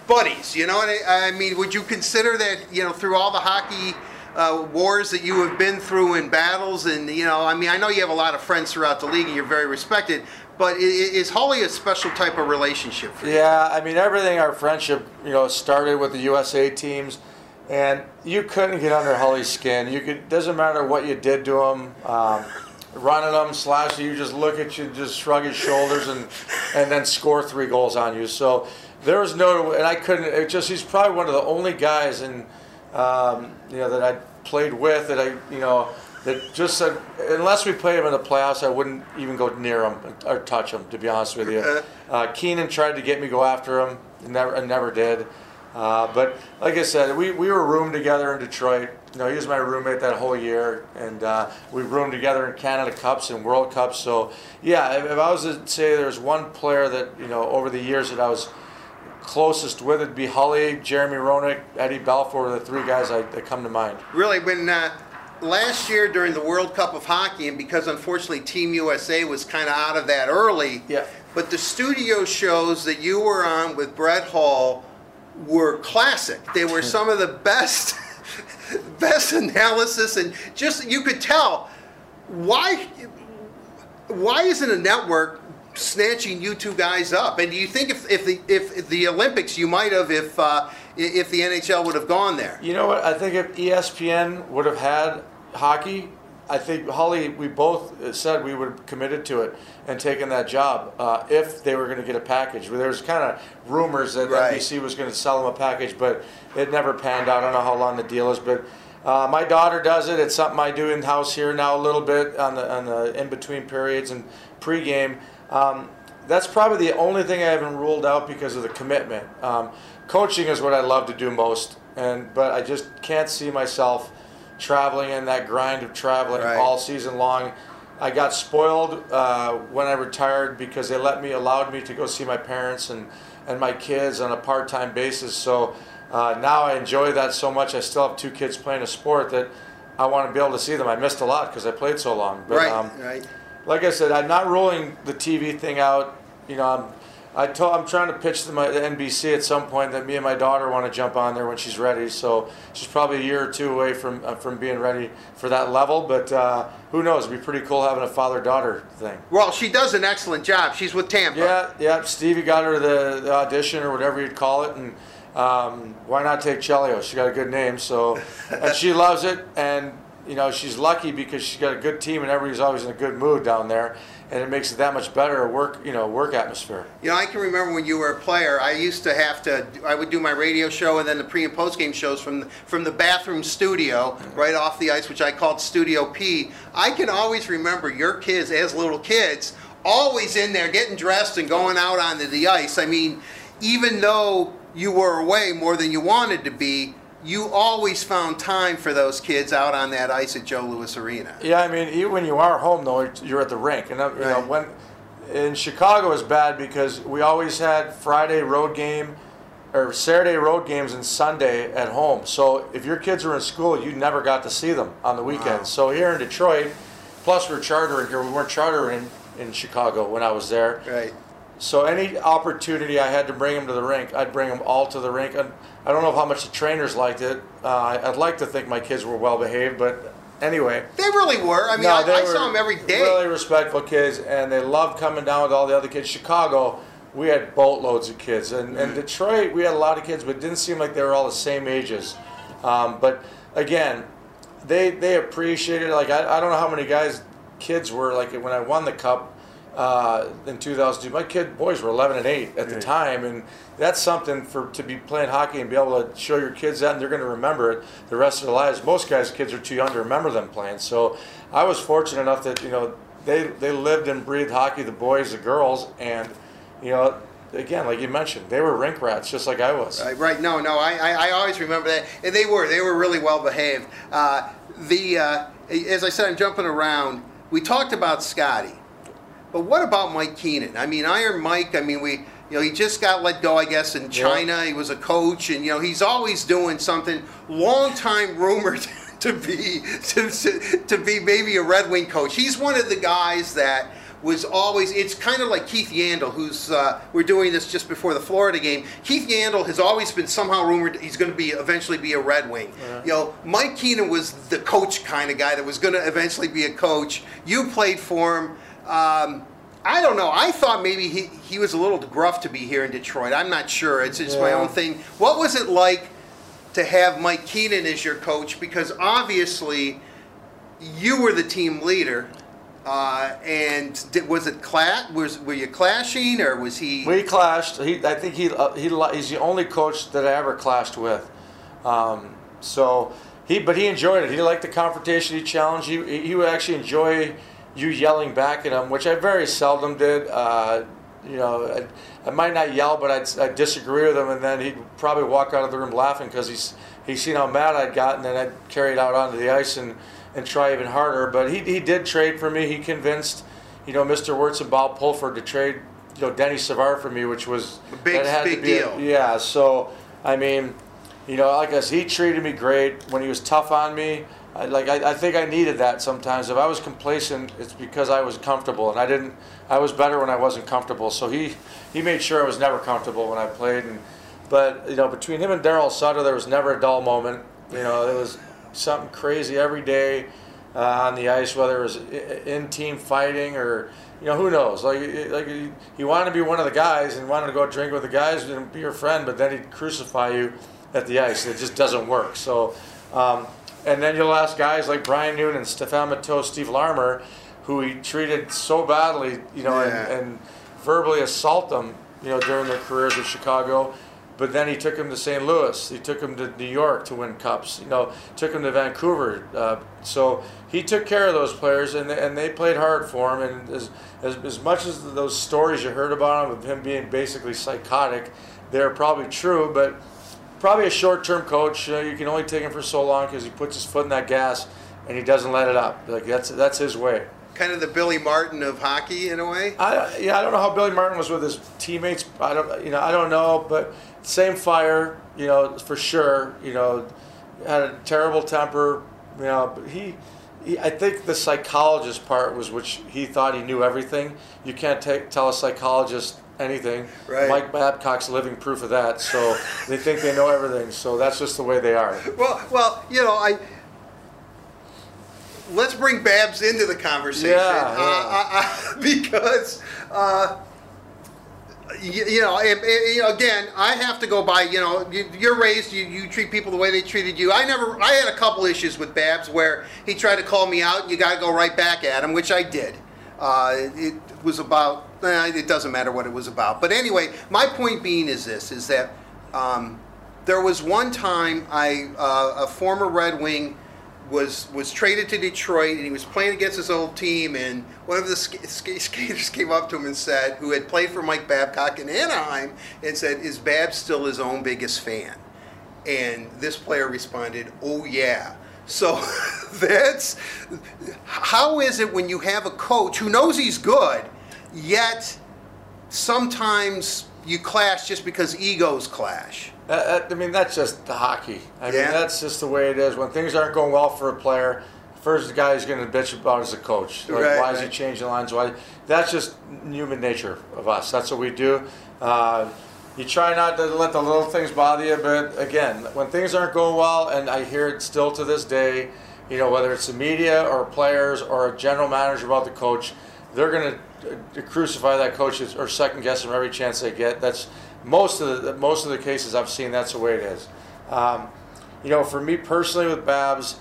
[SPEAKER 1] buddies. You know, and I, mean, would you consider that you know through all the hockey uh, wars that you have been through in battles, and you know, I mean, I know you have a lot of friends throughout the league, and you're very respected. But is Holly a special type of relationship for you?
[SPEAKER 2] Yeah, I mean, everything our friendship, you know, started with the USA teams, and you couldn't get under Holly's skin. You could doesn't matter what you did to him. Um, running him, slashing you, just look at you, just shrug his shoulders, and and then score three goals on you. So there was no, and I couldn't. It just he's probably one of the only guys in, um, you know, that I played with that I, you know, that just said unless we played him in the playoffs, I wouldn't even go near him or touch him. To be honest with you, uh, Keenan tried to get me go after him, never, I never did. Uh, but like I said, we, we were roomed together in Detroit. You know, he was my roommate that whole year, and uh, we roomed together in Canada Cups and World Cups. So yeah, if, if I was to say there's one player that you know over the years that I was closest with it be Holly, Jeremy Roenick, Eddie Belfour, the three guys I, that come to mind.
[SPEAKER 1] Really, when uh, last year during the World Cup of Hockey, and because unfortunately Team USA was kind of out of that early,
[SPEAKER 2] yeah.
[SPEAKER 1] but the studio shows that you were on with Brett Hull were classic. They were some of the best, *laughs* best analysis, and just you could tell why. Why isn't a network snatching you two guys up. And do you think if, if the if the Olympics you might have if uh, if the NHL would have gone there?
[SPEAKER 2] You know what? I think if ESPN would have had hockey, I think Holly, we both said we would have committed to it and taken that job uh, if they were going to get a package. There was kind of rumors that right. NBC was going to sell them a package, but it never panned out. I don't know how long the deal is, but. Uh, my daughter does it. It's something I do in house here now a little bit on the on the in between periods and pregame. Um, that's probably the only thing I haven't ruled out because of the commitment. Um, coaching is what I love to do most, and but I just can't see myself traveling in that grind of traveling right. all season long. I got spoiled uh, when I retired because they let me allowed me to go see my parents and and my kids on a part-time basis. So uh, now I enjoy that so much. I still have two kids playing a sport that I want to be able to see them. I missed a lot because I played so long.
[SPEAKER 1] But, right. Um, right
[SPEAKER 2] like I said, I'm not ruling the TV thing out. You know, I'm I told, I'm trying to pitch to my the NBC at some point that me and my daughter want to jump on there when she's ready. So she's probably a year or two away from uh, from being ready for that level. But uh, who knows? It'd be pretty cool having a father daughter thing.
[SPEAKER 1] Well, she does an excellent job. She's with Tampa.
[SPEAKER 2] Yeah, yeah. Stevie got her the, the audition or whatever you'd call it, and um, why not take Chelio? She got a good name, so and she loves it. And you know, she's lucky because she's got a good team and everybody's always in a good mood down there, and it makes it that much better a work, you know, work atmosphere.
[SPEAKER 1] You know, I can remember when you were a player. I used to have to. I would do my radio show and then the pre and post game shows from the, from the bathroom studio mm-hmm. right off the ice, which I called Studio P. I can always remember your kids as little kids, always in there getting dressed and going out onto the ice. I mean, even though you were away more than you wanted to be, you always found time for those kids out on that ice at Joe Louis Arena.
[SPEAKER 2] Yeah, I mean, even when you are home though, you're at the rink, and uh, you know when in Chicago is bad because we always had Friday road game or Saturday road games and Sunday at home. So if your kids were in school, you never got to see them on the weekends.
[SPEAKER 1] Wow.
[SPEAKER 2] So here in Detroit, plus we're chartering here. We weren't chartering in, in Chicago when I was there.
[SPEAKER 1] Right.
[SPEAKER 2] So any opportunity I had to bring them to the rink, I'd bring them all to the rink. And I don't know how much the trainers liked it. Uh, I'd like to think my kids were well behaved, but anyway.
[SPEAKER 1] They really were. I mean, I, I saw them every day.
[SPEAKER 2] Really respectful kids, and they loved coming down with all the other kids. Chicago, we had boatloads of kids, and, and Detroit, we had a lot of kids, but it didn't seem like they were all the same ages. Um, but again, they they appreciated. Like I, I don't know how many guys, kids were like when I won the cup uh, in 2002. My kid boys were 11 and 8 at the time, and that's something for to be playing hockey and be able to show your kids that, and they're going to remember it the rest of their lives. Most guys' kids are too young to remember them playing. So I was fortunate enough that you know they they lived and breathed hockey, the boys, the girls, and you know. Again, like you mentioned, they were rink rats, just like I was.
[SPEAKER 1] Right, right. No, no. I, I, I always remember that, and they were. They were really well behaved. Uh, the uh, as I said, I'm jumping around. We talked about Scotty, but what about Mike Keenan? I mean, Iron Mike. I mean, we. You know, he just got let go, I guess, in China. He was a coach, and you know, he's always doing something. Long time rumored *laughs* to be to, to, to be maybe a Red Wing coach. He's one of the guys that was always it's kind of like Keith Yandle who's uh, we're doing this just before the Florida game Keith Yandle has always been somehow rumored he's going to be eventually be a Red Wing you know Mike Keenan was the coach kind of guy that was going to eventually be a coach you played for him um, I don't know I thought maybe he, he was a little gruff to be here in Detroit I'm not sure it's just my own thing what was it like to have Mike Keenan as your coach because obviously you were the team leader, uh, and did, was it clash? Was were you clashing, or was he?
[SPEAKER 2] We clashed. He, I think he, uh, he, he's the only coach that I ever clashed with. Um, so he, but he enjoyed it. He liked the confrontation. He challenged you. He, he would actually enjoy you yelling back at him, which I very seldom did. Uh, you know, I, I might not yell, but I'd, I'd disagree with him, and then he'd probably walk out of the room laughing because he's he's seen how mad I'd gotten, and I'd carry it out onto the ice and, and try even harder. But he, he did trade for me. He convinced, you know, Mr. Wirtz and Bob Pulford to trade, you know, Denny Savard for me, which was
[SPEAKER 1] A big-
[SPEAKER 2] that had to
[SPEAKER 1] big
[SPEAKER 2] be a-
[SPEAKER 1] deal.
[SPEAKER 2] yeah. So I mean, you know, like I said, he treated me great when he was tough on me. I, like I, I think I needed that sometimes. If I was complacent, it's because I was comfortable, and I didn't. I was better when I wasn't comfortable. So he he made sure I was never comfortable when I played. And but you know, between him and Darryl Sutter, there was never a dull moment. You know, it was something crazy every day uh, on the ice, whether it was in team fighting or you know who knows. Like like he, wanted to be one of the guys and wanted to go drink with the guys and be your friend, but then he'd crucify you at the ice. It just doesn't work. So. Um, and then you'll ask guys like Brian Noonan and Stephane Matteau, Steve Larmer, who he treated so badly, you know,
[SPEAKER 1] Yeah.
[SPEAKER 2] and, and verbally assault them, you know, during their careers with Chicago. But then he took him to St. Louis. He took him to New York to win cups. You know, took him to Vancouver. Uh, so he took care of those players, and they, and they played hard for him. And as, as as much as those stories you heard about him of him being basically psychotic, they're probably true. But probably a short-term coach. Uh, you can only take him for so long because he puts his foot in that gas and he doesn't let it up. Like that's that's his way.
[SPEAKER 1] kind of the Billy Martin of hockey in a way?
[SPEAKER 2] I yeah, I don't know how Billy Martin was with his teammates. I don't you know I don't know, but same fire, you know for sure. You know, had a terrible temper. You know, but he. he I think the psychologist part was which he thought he knew everything. You can't take, tell a psychologist anything.
[SPEAKER 1] Right.
[SPEAKER 2] Mike Babcock's living proof of that. So *laughs* they think they know everything. So that's just the way they are.
[SPEAKER 1] Well, well, you know, I. Let's bring Babs into the conversation
[SPEAKER 2] Yeah,
[SPEAKER 1] Uh, uh, uh, *laughs* because uh, you, you know, you know, again, I have to go by. You know, you, you're raised. You, you treat people the way they treated you. I never. I had a couple issues with Babs where he tried to call me out. and You got to go right back at him, which I did. Uh, it was about. Eh, it doesn't matter what it was about. But anyway, my point being is this: is that um, there was one time I uh, a former Red Wing was was traded to Detroit and he was playing against his old team and one of the sk- sk- *laughs* skaters came up to him and said who had played for Mike Babcock in Anaheim and said is Bab still his own biggest fan and this player responded oh yeah so *laughs* that's how is it when you have a coach who knows he's good yet sometimes you clash just because egos clash
[SPEAKER 2] Uh, I mean, that's just the hockey. I mean, that's just the way it is. When things aren't going well for a player, first the guy he's going to bitch about is the coach. Like,
[SPEAKER 1] Right,
[SPEAKER 2] why is he changing lines? Why? That's just human nature of us. That's what we do. Uh, you try not to let the little things bother you, but again, when things aren't going well, and I hear it still to this day, you know, whether it's the media or players or a general manager about the coach, they're going to crucify that coach or second guess him every chance they get. That's most of the most of the cases I've seen. That's the way it is. Um, you know, for me personally with Babs,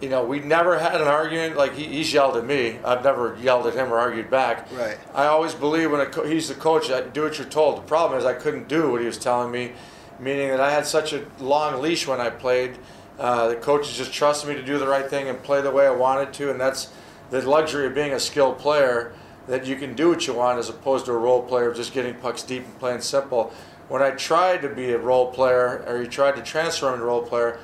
[SPEAKER 2] you know, we never had an argument. Like he, he's yelled at me. I've never yelled at him or argued back.
[SPEAKER 1] Right.
[SPEAKER 2] I always believe when a co- he's the coach, I do what you're told. The problem is I couldn't do what he was telling me, meaning that I had such a long leash when I played. Uh, the coaches just trusted me to do the right thing and play the way I wanted to, and that's the luxury of being a skilled player that you can do what you want as opposed to a role player of just getting pucks deep and playing simple. When I tried to be a role player, or you tried to transfer into a role player,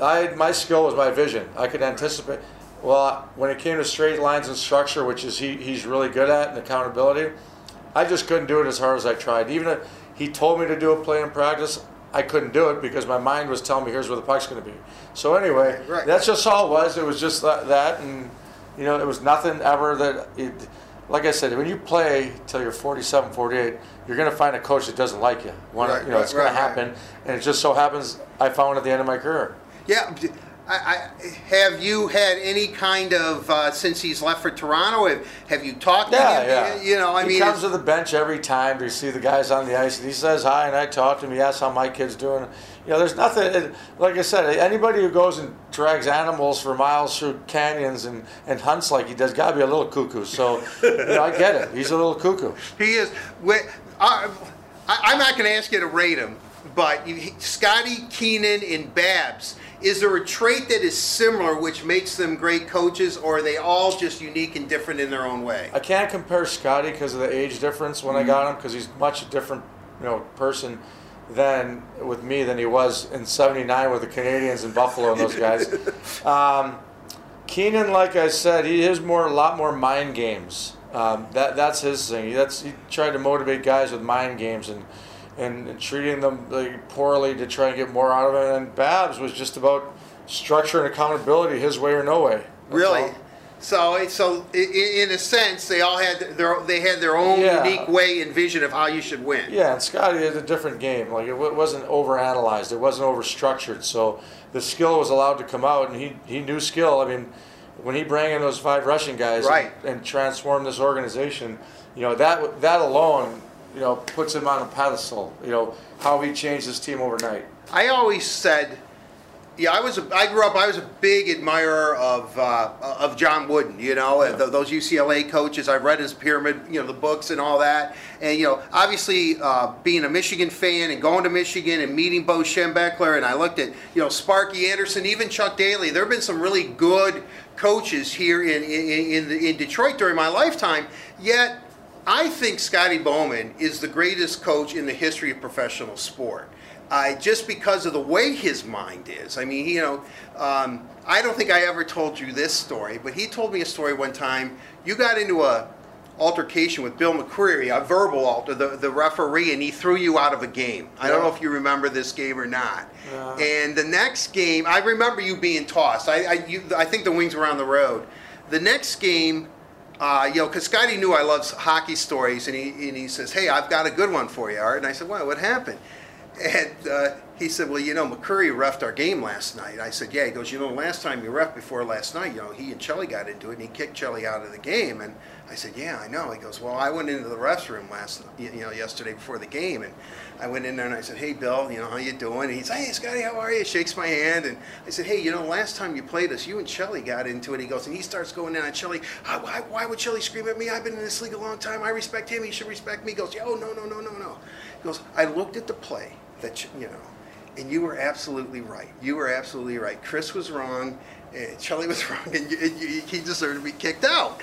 [SPEAKER 2] I my skill was my vision. I could anticipate. Well, when it came to straight lines and structure, which is he, he's really good at, and accountability, I just couldn't do it as hard as I tried. Even if he told me to do a play in practice, I couldn't do it because my mind was telling me here's where the puck's going to be. So anyway,
[SPEAKER 1] Right.
[SPEAKER 2] that's just all it was. It was just that, that, and you know, it was nothing ever that. It, like I said, when you play till you're 47, 48, you're going to find a coach that doesn't like you. One,
[SPEAKER 1] Right,
[SPEAKER 2] you know,
[SPEAKER 1] right,
[SPEAKER 2] it's going
[SPEAKER 1] right,
[SPEAKER 2] to
[SPEAKER 1] right.
[SPEAKER 2] happen, and it just so happens I found at the end of my career.
[SPEAKER 1] Yeah, I, I, have you had any kind of uh, since he's left for Toronto? Have, have you talked
[SPEAKER 2] Yeah,
[SPEAKER 1] to him?
[SPEAKER 2] yeah.
[SPEAKER 1] You know, I
[SPEAKER 2] he
[SPEAKER 1] mean,
[SPEAKER 2] comes to the bench every time to see the guys on the ice, and he says hi, and I talk to him. He asks how my kid's doing. You know, there's nothing. Like I said, anybody who goes and drags animals for miles through canyons and, and hunts like he does, got to be a little cuckoo. So, you know, I get it. He's a little cuckoo. *laughs*
[SPEAKER 1] he is. I, I, I'm not going to ask you to rate him, but Scotty Keenan and Babs. Is there a trait that is similar which makes them great coaches, or are they all just unique and different in their own way?
[SPEAKER 2] I can't compare Scotty because of the age difference when I mm-hmm. got him because he's much a different, you know, person than with me than he was in '79 with the Canadiens and Buffalo and those guys. *laughs* um, Keenan, like I said, he is more a lot more mind games. Um, that that's his thing. That's he tried to motivate guys with mind games and and, treating them like, poorly to try and get more out of it. And Babs was just about structure and accountability, his way or no way. That's
[SPEAKER 1] Really?
[SPEAKER 2] all.
[SPEAKER 1] So, so in a sense, they all had their they had their own
[SPEAKER 2] Yeah.
[SPEAKER 1] unique way and vision of how you should win.
[SPEAKER 2] Yeah, and Scotty had a different game. Like it wasn't overanalyzed. It wasn't overstructured. So the skill was allowed to come out, and he he knew skill. I mean, when he brought in those five Russian guys
[SPEAKER 1] Right.
[SPEAKER 2] and, and transformed this organization, you know that that alone, you know, puts him on a pedestal. You know how he changed his team overnight.
[SPEAKER 1] I always said, yeah, I was. A, I grew up. I was a big admirer of uh, of John Wooden. You know, th- those UCLA coaches. I read his pyramid, you know, the books and all that. And you know, obviously, uh, being a Michigan fan and going to Michigan and meeting Bo Schembechler, and I looked at you know Sparky Anderson, even Chuck Daly. There have been some really good coaches here in in in, the, in Detroit during my lifetime. Yet. I think Scotty Bowman is the greatest coach in the history of professional sport. I just because of the way his mind is. I mean, you know, um, I don't think I ever told you this story, but he told me a story one time. You got into a altercation with Bill McCreary, a verbal alter, the, the referee, and he threw you out of a game. I don't know if you remember this game or not.
[SPEAKER 2] No.
[SPEAKER 1] And the next game, I remember you being tossed. I, I, you, I think the wings were on the road. The next game, uh, you know, because Scotty knew I loved hockey stories, and he and he says, "Hey, I've got a good one for you, Art." And I said, well, What happened?" And uh, he said, well, you know, McCreary refed our game last night. I said, yeah. He goes, you know, last time you ref before last night, you know, he and Chelly got into it, and he kicked Chelly out of the game. And I said, yeah, I know. He goes, well, I went into the refs room last, you know, yesterday before the game, and I went in there and I said, hey, Bill, you know, how you doing? And he's, hey, Scotty, how are you? Shakes my hand, and I said, hey, you know, last time you played us, you and Chelly got into it. He goes, and he starts going in on Chelly. Why, why would Chelly scream at me? I've been in this league a long time. I respect him. He should respect me. He goes, oh, no, no, no, no, no. He goes, I looked at the play that, you know, and you were absolutely right. You were absolutely right. Chris was wrong, and Chelly was *laughs* wrong, and, you, you, he deserved to be kicked out.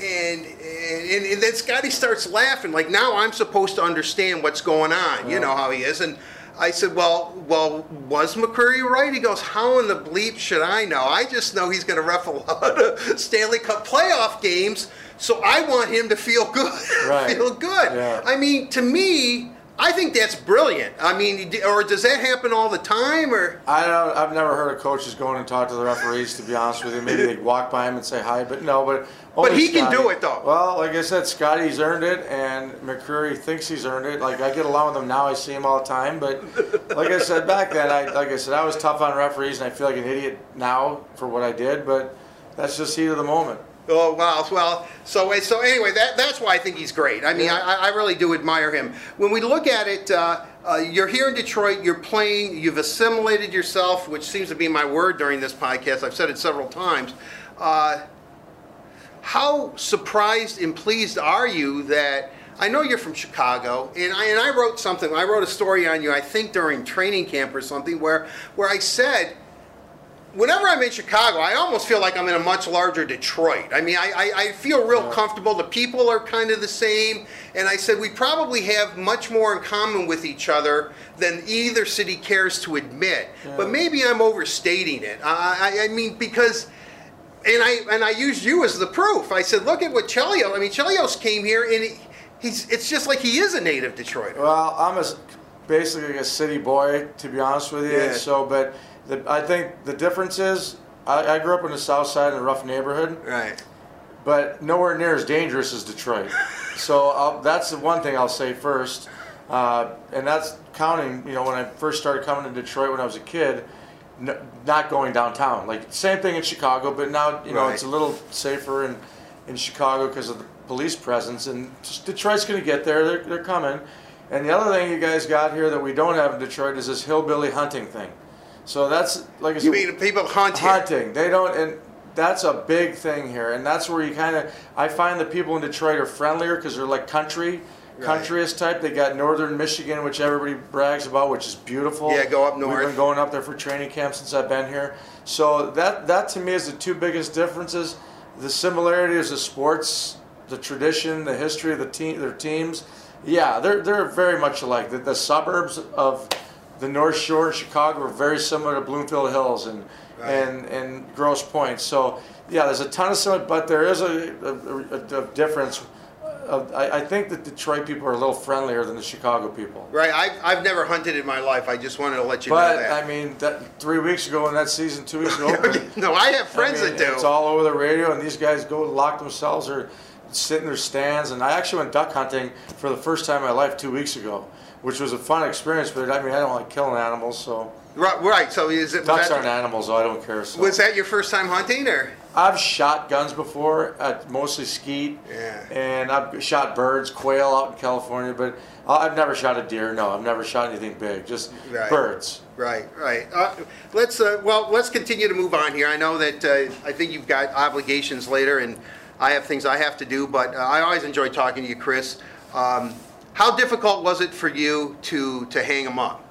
[SPEAKER 1] And, and and then Scotty starts laughing like now I'm supposed to understand what's going on. You know how he is, and I said, well, well, was McCreary right? He goes, how in the bleep should I know? I just know he's going to ref a lot of *laughs* Stanley Cup playoff games, so I want him to feel good. *laughs*
[SPEAKER 2] Right.
[SPEAKER 1] feel good.
[SPEAKER 2] Yeah.
[SPEAKER 1] I mean, to me, I think that's brilliant. I mean, or does that happen all the time? Or
[SPEAKER 2] I don't. I've never heard of coaches going and talk to the referees. To be honest with you, maybe they walk by him and say hi, but no. But
[SPEAKER 1] But he can do it, though.
[SPEAKER 2] Well, like I said, Scotty's earned it, and McCreary thinks he's earned it. Like I get along with him now. I see him all the time. But like I said back then, I like I said, I was tough on referees, and I feel like an idiot now for what I did. But that's just heat of the moment.
[SPEAKER 1] Oh wow, well, so so anyway, that that's why I think he's great. I mean,
[SPEAKER 2] Yeah.
[SPEAKER 1] I, I really do admire him. When we look at it, uh, uh, you're here in Detroit. You're playing. You've assimilated yourself, which seems to be my word during this podcast. I've said it several times. Uh, how surprised and pleased are you that I know you're from Chicago, and I and I wrote something. I wrote a story on you. I think during training camp or something, where where I said. Whenever I'm in Chicago, I almost feel like I'm in a much larger Detroit. I mean, I, I, I feel real comfortable. The people are kind of the same. And I said, we probably have much more in common with each other than either city cares to admit. But maybe I'm overstating it. I, I, I mean, because and I and I used you as the proof. I said, look at what Chelio. I mean, Chelios came here, and he, he's. It's just like he is a native Detroiter.
[SPEAKER 2] Well, I'm a basically a city boy, to be honest with you.
[SPEAKER 1] Yeah.
[SPEAKER 2] So, but the, I think the difference is I, I grew up in the South Side in a rough neighborhood.
[SPEAKER 1] Right.
[SPEAKER 2] but nowhere near as dangerous as Detroit. *laughs* so I'll, that's the one thing I'll say first, uh, and that's counting. You know, when I first started coming to Detroit when I was a kid, n- not going downtown. Like same thing in Chicago, but now you know
[SPEAKER 1] Right.
[SPEAKER 2] it's a little safer in in Chicago because of the police presence. And Detroit's going to get there. They're, they're coming. And the other thing you guys got here that we don't have in Detroit is this hillbilly hunting thing. So that's like I said,
[SPEAKER 1] You mean people hunt here?
[SPEAKER 2] hunting. They don't, and that's a big thing here. And that's where you kind of, I find the people in Detroit are friendlier because they're like country,
[SPEAKER 1] Right.
[SPEAKER 2] countryist type. They got northern Michigan, which everybody brags about, which is beautiful.
[SPEAKER 1] Yeah, go up north.
[SPEAKER 2] We've been going up there for training camp since I've been here. So that that to me is the two biggest differences. The similarity is the sports, the tradition, the history of the team, their teams. Yeah, they're they're very much alike. The, the suburbs of the North Shore, Chicago, are very similar to Bloomfield Hills and
[SPEAKER 1] Right.
[SPEAKER 2] and and Grosse Pointe. So yeah, there's a ton of similar, but there is a, a, a, a difference. Of, I, I think that Detroit people are a little friendlier than the Chicago people.
[SPEAKER 1] Right. I, I've never hunted in my life. I just wanted to let you know that. But.
[SPEAKER 2] I mean, that three weeks ago in that season, two weeks ago, *laughs*
[SPEAKER 1] no, I have friends
[SPEAKER 2] I mean,
[SPEAKER 1] that do.
[SPEAKER 2] It's all over the radio, and these guys go lock themselves or sit in their stands. And I actually went duck hunting for the first time in my life two weeks ago, which was a fun experience. But I mean, I don't like killing animals, so
[SPEAKER 1] right, right. So is it?
[SPEAKER 2] Ducks aren't animals, so I don't care. So.
[SPEAKER 1] was that your first time hunting, or?
[SPEAKER 2] I've shot guns before, at mostly skeet,
[SPEAKER 1] Yeah.
[SPEAKER 2] and I've shot birds, quail out in California, but I've never shot a deer. No, I've never shot anything big, just
[SPEAKER 1] Right.
[SPEAKER 2] birds.
[SPEAKER 1] Right, right. Uh, let's uh, well, let's continue to move on here. I know that uh, I think you've got obligations later, and I have things I have to do. But uh, I always enjoy talking to you, Chris. Um, how difficult was it for you to to hang them up?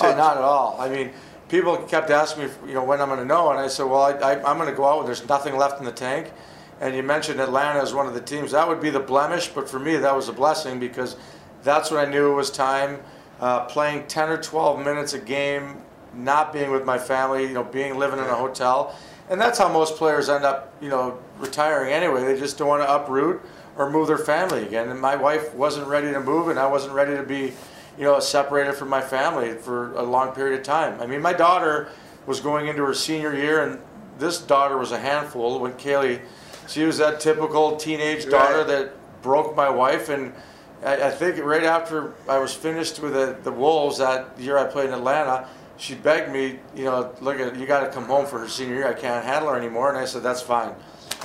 [SPEAKER 2] Oh, not at all. I mean, people kept asking me, you know, when I'm going to know, and I said, well, I, I, I'm going to go out when there's nothing left in the tank. And you mentioned Atlanta as one of the teams. That would be the blemish, but for me, that was a blessing because that's when I knew it was time. Uh, playing 10 or 12 minutes a game, not being with my family, you know, being living in a hotel, and that's how most players end up, you know, retiring anyway. They just don't want to uproot or move their family again. And my wife wasn't ready to move, and I wasn't ready to be you know, separated from my family for a long period of time. I mean, my daughter was going into her senior year, and this daughter was a handful when Kaylee, she was that typical teenage daughter
[SPEAKER 1] Right.
[SPEAKER 2] that broke my wife, and I, I think right after I was finished with the, the Wolves that year I played in Atlanta, she begged me, you know, look at you got to come home for her senior year. I can't handle her anymore, and I said that's fine.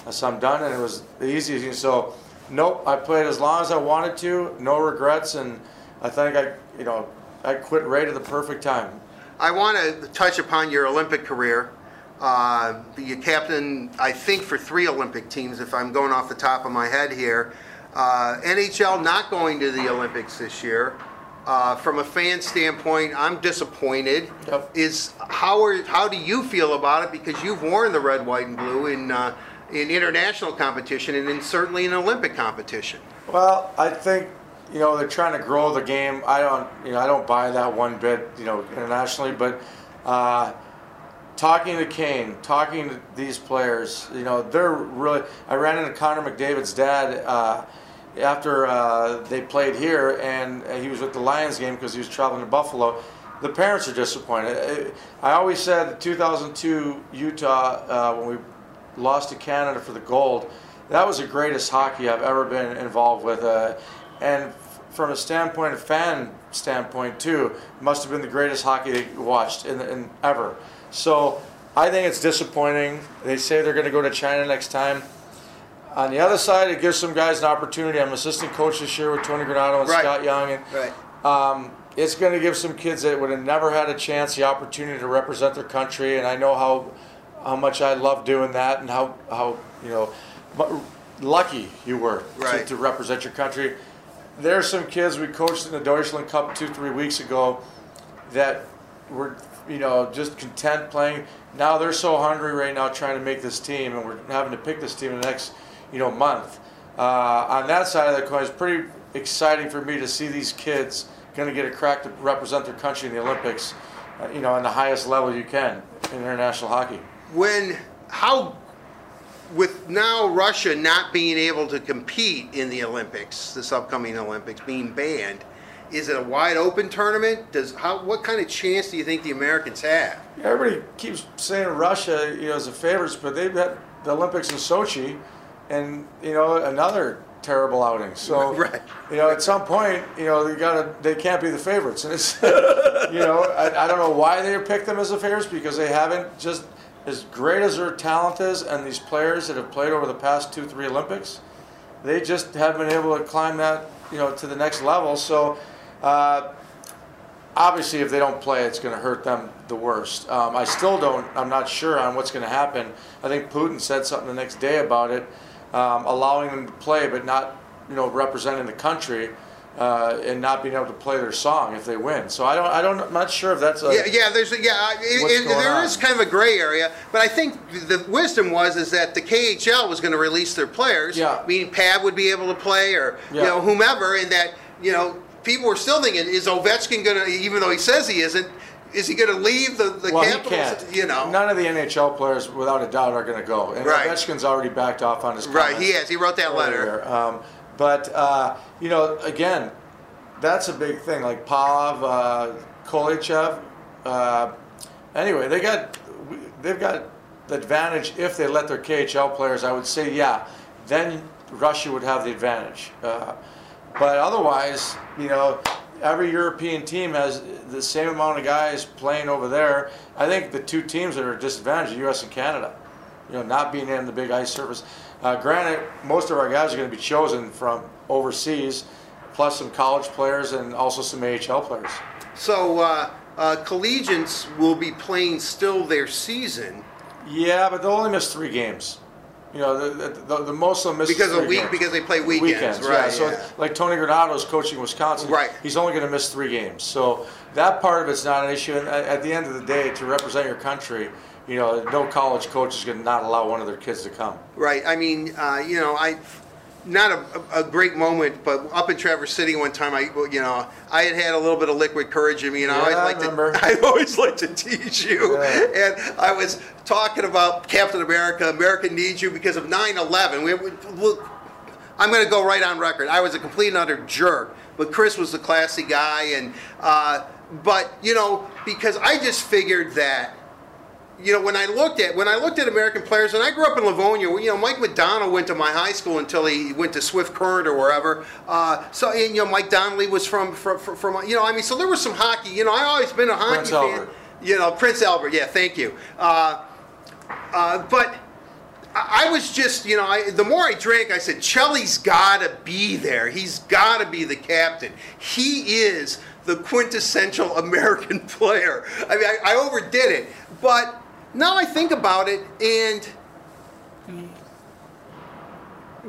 [SPEAKER 2] So I'm done, and it was the easiest. So, nope, I played as long as I wanted to, no regrets, and I think I, you know, I quit right at the perfect time.
[SPEAKER 1] I want to touch upon your Olympic career. Uh, you captain, I think, for three Olympic teams, if I'm going off the top of my head here. Uh, NHL not going to the Olympics this year. Uh, from a fan standpoint, I'm disappointed.
[SPEAKER 2] Yep.
[SPEAKER 1] Is how are, how do you feel about it? Because you've worn the red, white, and blue in uh, in international competition and then certainly in Olympic competition.
[SPEAKER 2] Well, I think you know they're trying to grow the game. I don't you know I don't buy that one bit you know internationally, but uh, talking to Kane, talking to these players, you know they're really. I ran into Connor McDavid's dad. Uh, after uh, they played here, and he was with the Lions game because he was traveling to Buffalo. The parents are disappointed. I always said 2002 Utah uh, when we lost to Canada for the gold, that was the greatest hockey I've ever been involved with. Uh, and from a standpoint, a fan standpoint too, must have been the greatest hockey they watched in, in ever. So I think it's disappointing. They say they're going to go to China next time. On the other side, it gives some guys an opportunity. I'm assistant coach this year with Tony Granato and
[SPEAKER 1] Right.
[SPEAKER 2] Scott Young, and
[SPEAKER 1] Right.
[SPEAKER 2] um, it's going to give some kids that would have never had a chance the opportunity to represent their country. And I know how how much I love doing that, and how how you know lucky you were
[SPEAKER 1] Right.
[SPEAKER 2] to, to represent your country. There's some kids we coached in the Deutschland Cup two three weeks ago that were you know just content playing. Now they're so hungry right now trying to make this team, and we're having to pick this team in the next you know month. Uh, on that side of the coin, it's pretty exciting for me to see these kids going to get a crack to represent their country in the Olympics. Uh, you know, on the highest level you can in international hockey.
[SPEAKER 1] When how with now Russia not being able to compete in the Olympics, this upcoming Olympics being banned, is it a wide open tournament? Does how what kind of chance do you think the Americans have?
[SPEAKER 2] Everybody keeps saying Russia, you know, as a favorites, but they've had the Olympics in Sochi, and you know another terrible outing. So, *laughs*
[SPEAKER 1] Right.
[SPEAKER 2] you know, at some point, you know, they gotta they can't be the favorites, and it's, *laughs* you know, I, I don't know why they picked them as the favorites because they haven't just as great as their talent is, and these players that have played over the past two three Olympics, they just haven't been able to climb that you know to the next level. So. Uh, obviously if they don't play it's going to hurt them the worst um, i still don't i'm not sure on what's going to happen i think putin said something the next day about it um, allowing them to play but not you know representing the country uh, and not being able to play their song if they win so i don't i don't i'm not sure if that's a
[SPEAKER 1] Yeah, yeah. There's a, yeah. It-
[SPEAKER 2] going
[SPEAKER 1] there is
[SPEAKER 2] on?
[SPEAKER 1] kind of a gray area, but I think the wisdom was is that the KHL was going to release their players,
[SPEAKER 2] Yeah.
[SPEAKER 1] meaning Pav would be able to play or you know whomever, and that you know people were still thinking, is Ovechkin going to, even though he says he isn't, is he going to leave the the
[SPEAKER 2] well, he
[SPEAKER 1] Capitals?
[SPEAKER 2] can't.
[SPEAKER 1] You know,
[SPEAKER 2] none of the NHL players, without a doubt, are going to go. And
[SPEAKER 1] Right.
[SPEAKER 2] Ovechkin's already backed off on his
[SPEAKER 1] right? He has. He wrote that letter.
[SPEAKER 2] Um, but uh, you know, again, that's a big thing. Like Pav, uh, Kolechev. Uh, anyway, they got they've got the advantage if they let their KHL players. I would say, yeah, then Russia would have the advantage. Uh, but otherwise, you know, every European team has the same amount of guys playing over there. I think the two teams that are disadvantaged are U.S. and Canada you know, not being in the big ice surface. Uh, granted, most of our guys are going to be chosen from overseas, plus some college players and also some AHL players.
[SPEAKER 1] So uh, uh, collegians will be playing still their season
[SPEAKER 2] Yeah, but they'll only miss three games. You know, the, the, the, the most of them miss
[SPEAKER 1] because of week
[SPEAKER 2] games.
[SPEAKER 1] because they play weekends,
[SPEAKER 2] yeah.
[SPEAKER 1] right?
[SPEAKER 2] So,
[SPEAKER 1] yeah.
[SPEAKER 2] like Tony Granato's coaching Wisconsin,
[SPEAKER 1] Right.
[SPEAKER 2] He's only going to miss three games, so that part of it's not an issue. And at the end of the day, to represent your country, you know, no college coach is going to not allow one of their kids to come.
[SPEAKER 1] Right. I mean, uh, you know, I not a, a great moment, but up in Traverse City one time, I you know, I had had a little bit of liquid courage in me, and I
[SPEAKER 2] Yeah,
[SPEAKER 1] always
[SPEAKER 2] I
[SPEAKER 1] like
[SPEAKER 2] remember. *laughs*
[SPEAKER 1] to I always like to tease you.
[SPEAKER 2] Yeah.
[SPEAKER 1] And I was talking about Captain America, America needs you because of 9/11. We, we look. I'm going to go right on record. I was a complete and utter jerk, but Chris was the classy guy, and uh, but you know because I just figured that you know, when I looked at when I looked at American players, and I grew up in Livonia, you know, Mike McDonald went to my high school until he went to Swift Current or wherever. Uh, so, and, you know, Mike Donnelly was from, from from from you know, I mean, so there was some hockey. You know, I always been a hockey
[SPEAKER 2] Prince
[SPEAKER 1] fan.
[SPEAKER 2] Albert.
[SPEAKER 1] You know, Prince Albert. Yeah, thank you. Uh, uh, but I I was just, you know, I, the more I drank, I said, Chelly's got to be there. He's got to be the captain. He is the quintessential *laughs* American player. I mean, I, I overdid it, but now I think about it, and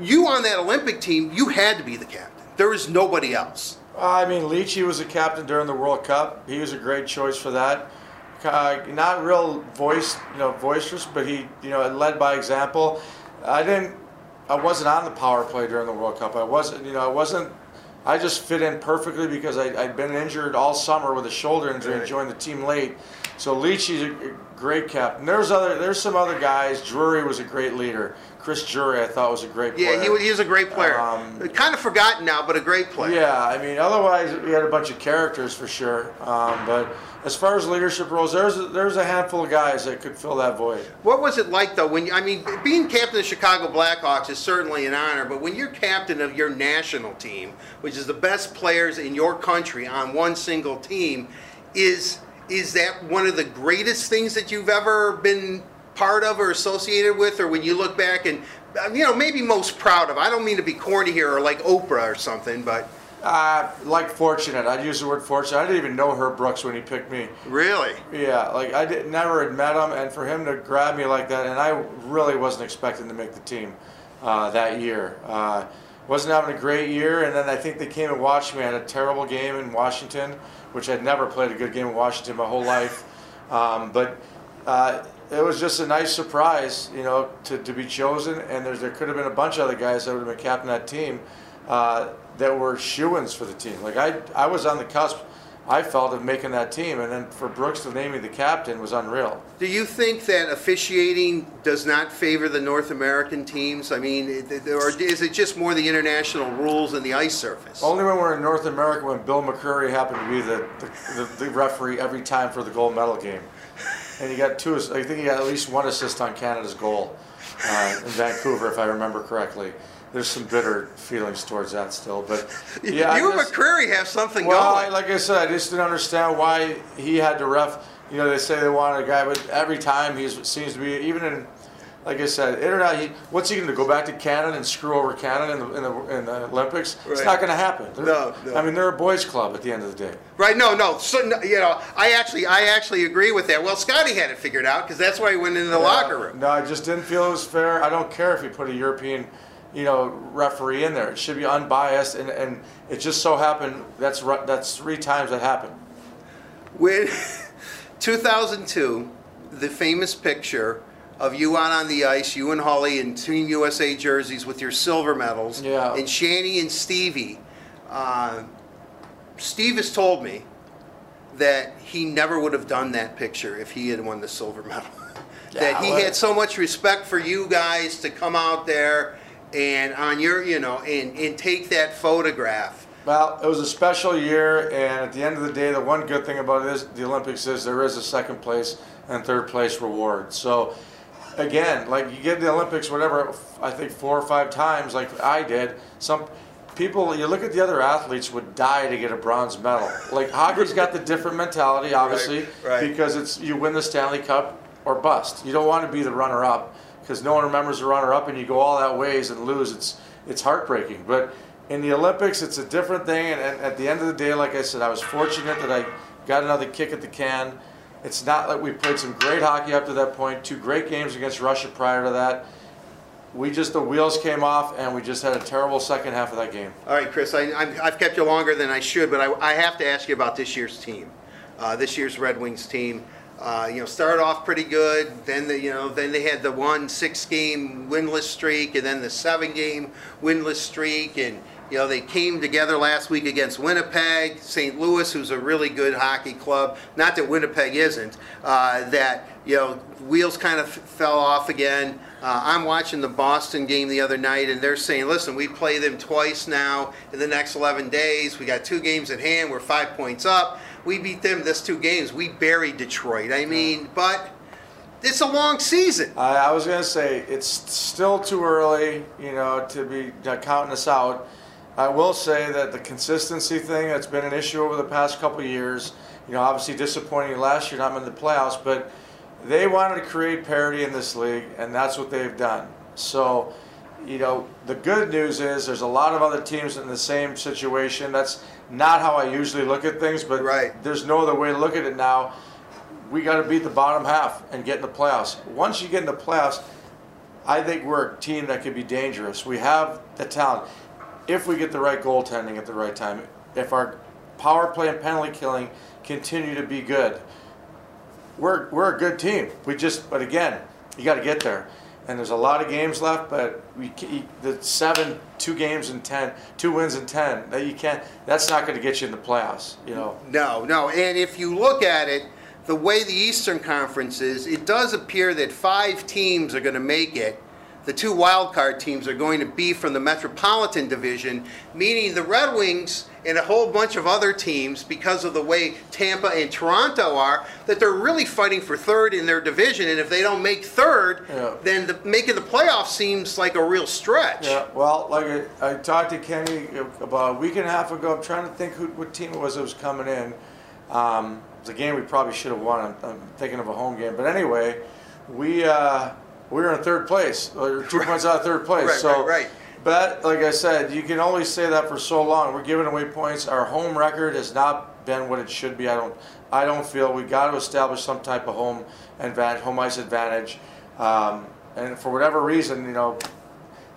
[SPEAKER 1] you on that Olympic team, you had to be the captain. There was nobody else.
[SPEAKER 2] I mean, Leachy was a captain during the World Cup. He was a great choice for that. Uh, not real voice, you know, boisterous, but he, you know, led by example. I didn't, I wasn't on the power play during the World Cup. I wasn't, you know, I wasn't. I just fit in perfectly because I, I'd been injured all summer with a shoulder injury and joined the team late. So Leachy's a great captain. There's other, there's some other guys. Drury was a great leader. Chris Drury, I thought was a great player.
[SPEAKER 1] Yeah, he, was- he was a great player.
[SPEAKER 2] Um,
[SPEAKER 1] kind of forgotten now, but a great player.
[SPEAKER 2] Yeah, I mean, otherwise we had a bunch of characters for sure. Um, but as far as leadership roles, there's a, there's a handful of guys that could fill that void.
[SPEAKER 1] What was it like though? When you, I mean, being captain of the Chicago Blackhawks is certainly an honor, but when you're captain of your national team, which is the best players in your country on one single team, is is that one of the greatest things that you've ever been part of or associated with, or when you look back and you know maybe most proud of? I don't mean to be corny here or like Oprah or something, but
[SPEAKER 2] Uh, like fortunate, I'd use the word fortunate. I didn't even know Herb Brooks when he picked me.
[SPEAKER 1] really,
[SPEAKER 2] Yeah, like I did, never had met him, and for him to grab me like that, and I really wasn't expecting to make the team uh, that year. Uh, wasn't having a great year, and then I think they came and watched me. I had a terrible game in Washington, which I'd never played a good game in Washington my whole life. Um, but uh, it was just a nice surprise, you know, to, to be chosen. And there's, there could have been a bunch of other guys that would have been captain that team uh, that were shoo-ins for the team. Like I, I was on the cusp. I felt of making that team, and then for Brooks to name me the captain was unreal.
[SPEAKER 1] Do you think that officiating does not favor the North American teams? I mean, or is it just more the international rules and the ice surface?
[SPEAKER 2] Only when we're in North America when Bill McCreary happened to be the, the, the, the referee every time for the gold medal game. And he got two, I think he got at least one assist on Canada's goal uh, in Vancouver, if I remember correctly. There's some bitter feelings towards that still, but *laughs* yeah. I
[SPEAKER 1] you and
[SPEAKER 2] just-
[SPEAKER 1] McCreary have something
[SPEAKER 2] Well,
[SPEAKER 1] going.
[SPEAKER 2] like I said, I just didn't understand why he had to ref. You know, they say they wanted a guy, but every time he seems to be, even in, like I said, in or out, he, what's he going to go back to Canada and screw over Canada in the, in the, in the Olympics? It's not going to happen. They're-
[SPEAKER 1] No, no.
[SPEAKER 2] I mean, they're a boys' club at the end of the day.
[SPEAKER 1] Right? No, no. So, you know, I actually, I actually agree with that. Well, Scotty had it figured out because that's why he went into the locker room.
[SPEAKER 2] No, I just didn't feel it was fair. I don't care if you put a European, you know, referee in there. It should be unbiased, and, and it just so happened that's that's three times that happened.
[SPEAKER 1] When *laughs* 2002, the famous picture of you out on the ice, you and Holly in Team USA jerseys with your silver medals,
[SPEAKER 2] Yeah.
[SPEAKER 1] and Shanny and Stevie. Uh, Steve has told me that he never would have done that picture if he had won the silver medal. *laughs* that he had so much respect for you guys to come out there and on your, you know, and, and take that photograph.
[SPEAKER 2] Well, it was a special year, and at the end of the day, the one good thing about it is the Olympics is there is a second place and third place reward. So, again, like you get the Olympics, whatever, I think four or five times, like I did. Some people, you look at the other athletes, would die to get a bronze medal. Like hockey's got the different mentality, *laughs* obviously,
[SPEAKER 1] right.
[SPEAKER 2] because it's you win the Stanley Cup or bust. You don't want to be the runner-up because no one remembers the runner-up, and you go all that ways and lose. It's it's heartbreaking, but in the Olympics, it's a different thing. And, and at the end of the day, like I said, I was fortunate that I got another kick at the can. It's not like we played some great hockey up to that point. Two great games against Russia prior to that. We just the wheels came off, and we just had a terrible second half of that game.
[SPEAKER 1] All right, Chris, I, I've kept you longer than I should, but I, I have to ask you about this year's team, uh, this year's Red Wings team. Uh, you know, started off pretty good. Then the, you know, then they had the one six-game winless streak, and then the seven-game winless streak, and you know they came together last week against Winnipeg, St. Louis, who's a really good hockey club. Not that Winnipeg isn't. Uh, that you know, wheels kind of fell off again. Uh, I'm watching the Boston game the other night, and they're saying, listen, we play them twice now in the next 11 days. We got two games at hand. We're five points up. We beat them this two games. We buried Detroit. I mean, but it's a long season.
[SPEAKER 2] I, I was going to say it's still too early, you know, to be uh, counting us out. I will say that the consistency thing that's been an issue over the past couple years. You know, obviously disappointing last year, not in the playoffs, but they wanted to create parity in this league, and that's what they've done. So, you know, the good news is there's a lot of other teams in the same situation. That's not how I usually look at things, but
[SPEAKER 1] right.
[SPEAKER 2] there's no other way to look at it now. We got to beat the bottom half and get in the playoffs. Once you get in the playoffs, I think we're a team that could be dangerous. We have the talent. If we get the right goaltending at the right time, if our power play and penalty killing continue to be good, we're, we're a good team. We just, but again, you got to get there and there's a lot of games left, but we the seven, two games in ten, two wins in ten. That you can't. That's not going to get you in the playoffs. You know.
[SPEAKER 1] No, no. And if you look at it, the way the Eastern Conference is, it does appear that five teams are going to make it. The two wildcard teams are going to be from the Metropolitan Division, meaning the Red Wings and a whole bunch of other teams because of the way Tampa and Toronto are that they're really fighting for third in their division. And if they don't make third
[SPEAKER 2] yeah.
[SPEAKER 1] then the, making the playoffs seems like a real stretch.
[SPEAKER 2] Yeah well like I, I, talked to Kenny about a week and a half ago I'm trying to think who, what team it was that was coming in. Um, it was a game we probably should have won. I'm, I'm, thinking of a home game. But anyway we uh, we were in third place or two points out of third place
[SPEAKER 1] right,
[SPEAKER 2] so
[SPEAKER 1] right, right
[SPEAKER 2] but like I said, you can only say that for so long. We're giving away points. Our home record has not been what it should be. I don't. I don't feel we got to establish some type of home advantage, home ice advantage. Um, and for whatever reason, you know,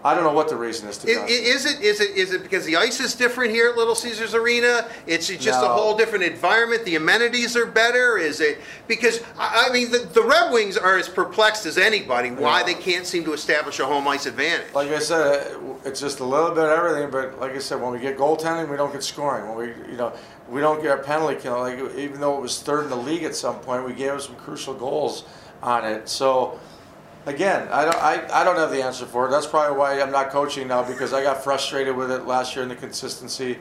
[SPEAKER 2] I don't know what the reason is. To
[SPEAKER 1] is, is it is it is it because the ice is different here at Little Caesars Arena? It's just no. a whole different environment. The amenities are better. Is it because I mean the, the Red Wings are as perplexed as anybody why they can't seem to establish a home ice advantage.
[SPEAKER 2] Like I said, it's just a little bit of everything. But like I said, when we get goaltending, we don't get scoring. When we you know we don't get a penalty kill. Like even though it was third in the league at some point, we gave us some crucial goals on it. So again, I don't, I, I don't have the answer for it. That's probably why I'm not coaching now because I got frustrated with it last year in the consistency.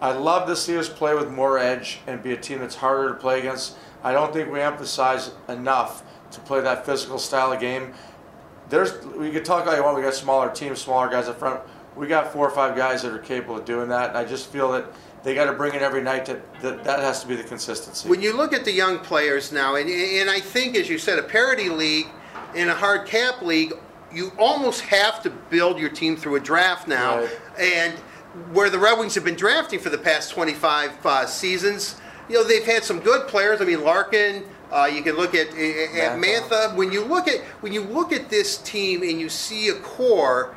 [SPEAKER 2] I'd love to see us play with more edge and be a team that's harder to play against. I don't think we emphasize enough to play that physical style of game. There's we could talk all you want. We got smaller teams, smaller guys up front. We got four or five guys that are capable of doing that, and I just feel that they got to bring it every night. To, that that has to be the consistency.
[SPEAKER 1] When you look at the young players now, and and I think as you said, a parity league in a hard cap league, you almost have to build your team through a draft now. Right. And where the Red Wings have been drafting for the past 25 uh, seasons, you know, they've had some good players. I mean, Larkin. Uh, you can look at, at Mantha. When you look at when you look at this team and you see a core,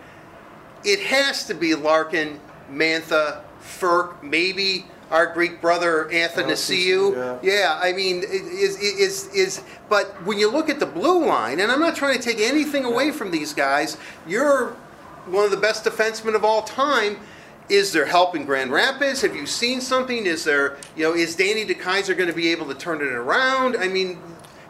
[SPEAKER 1] it has to be Larkin, Mantha, Frk, maybe our Greek brother Athanasiou. Oh, yeah. yeah, I mean, is, is is but when you look at the blue line, and I'm not trying to take anything away from these guys, you're one of the best defensemen of all time. Is there help in Grand Rapids? Have you seen something? Is there, you know, is Danny DeKeyser going to be able to turn it around? I mean,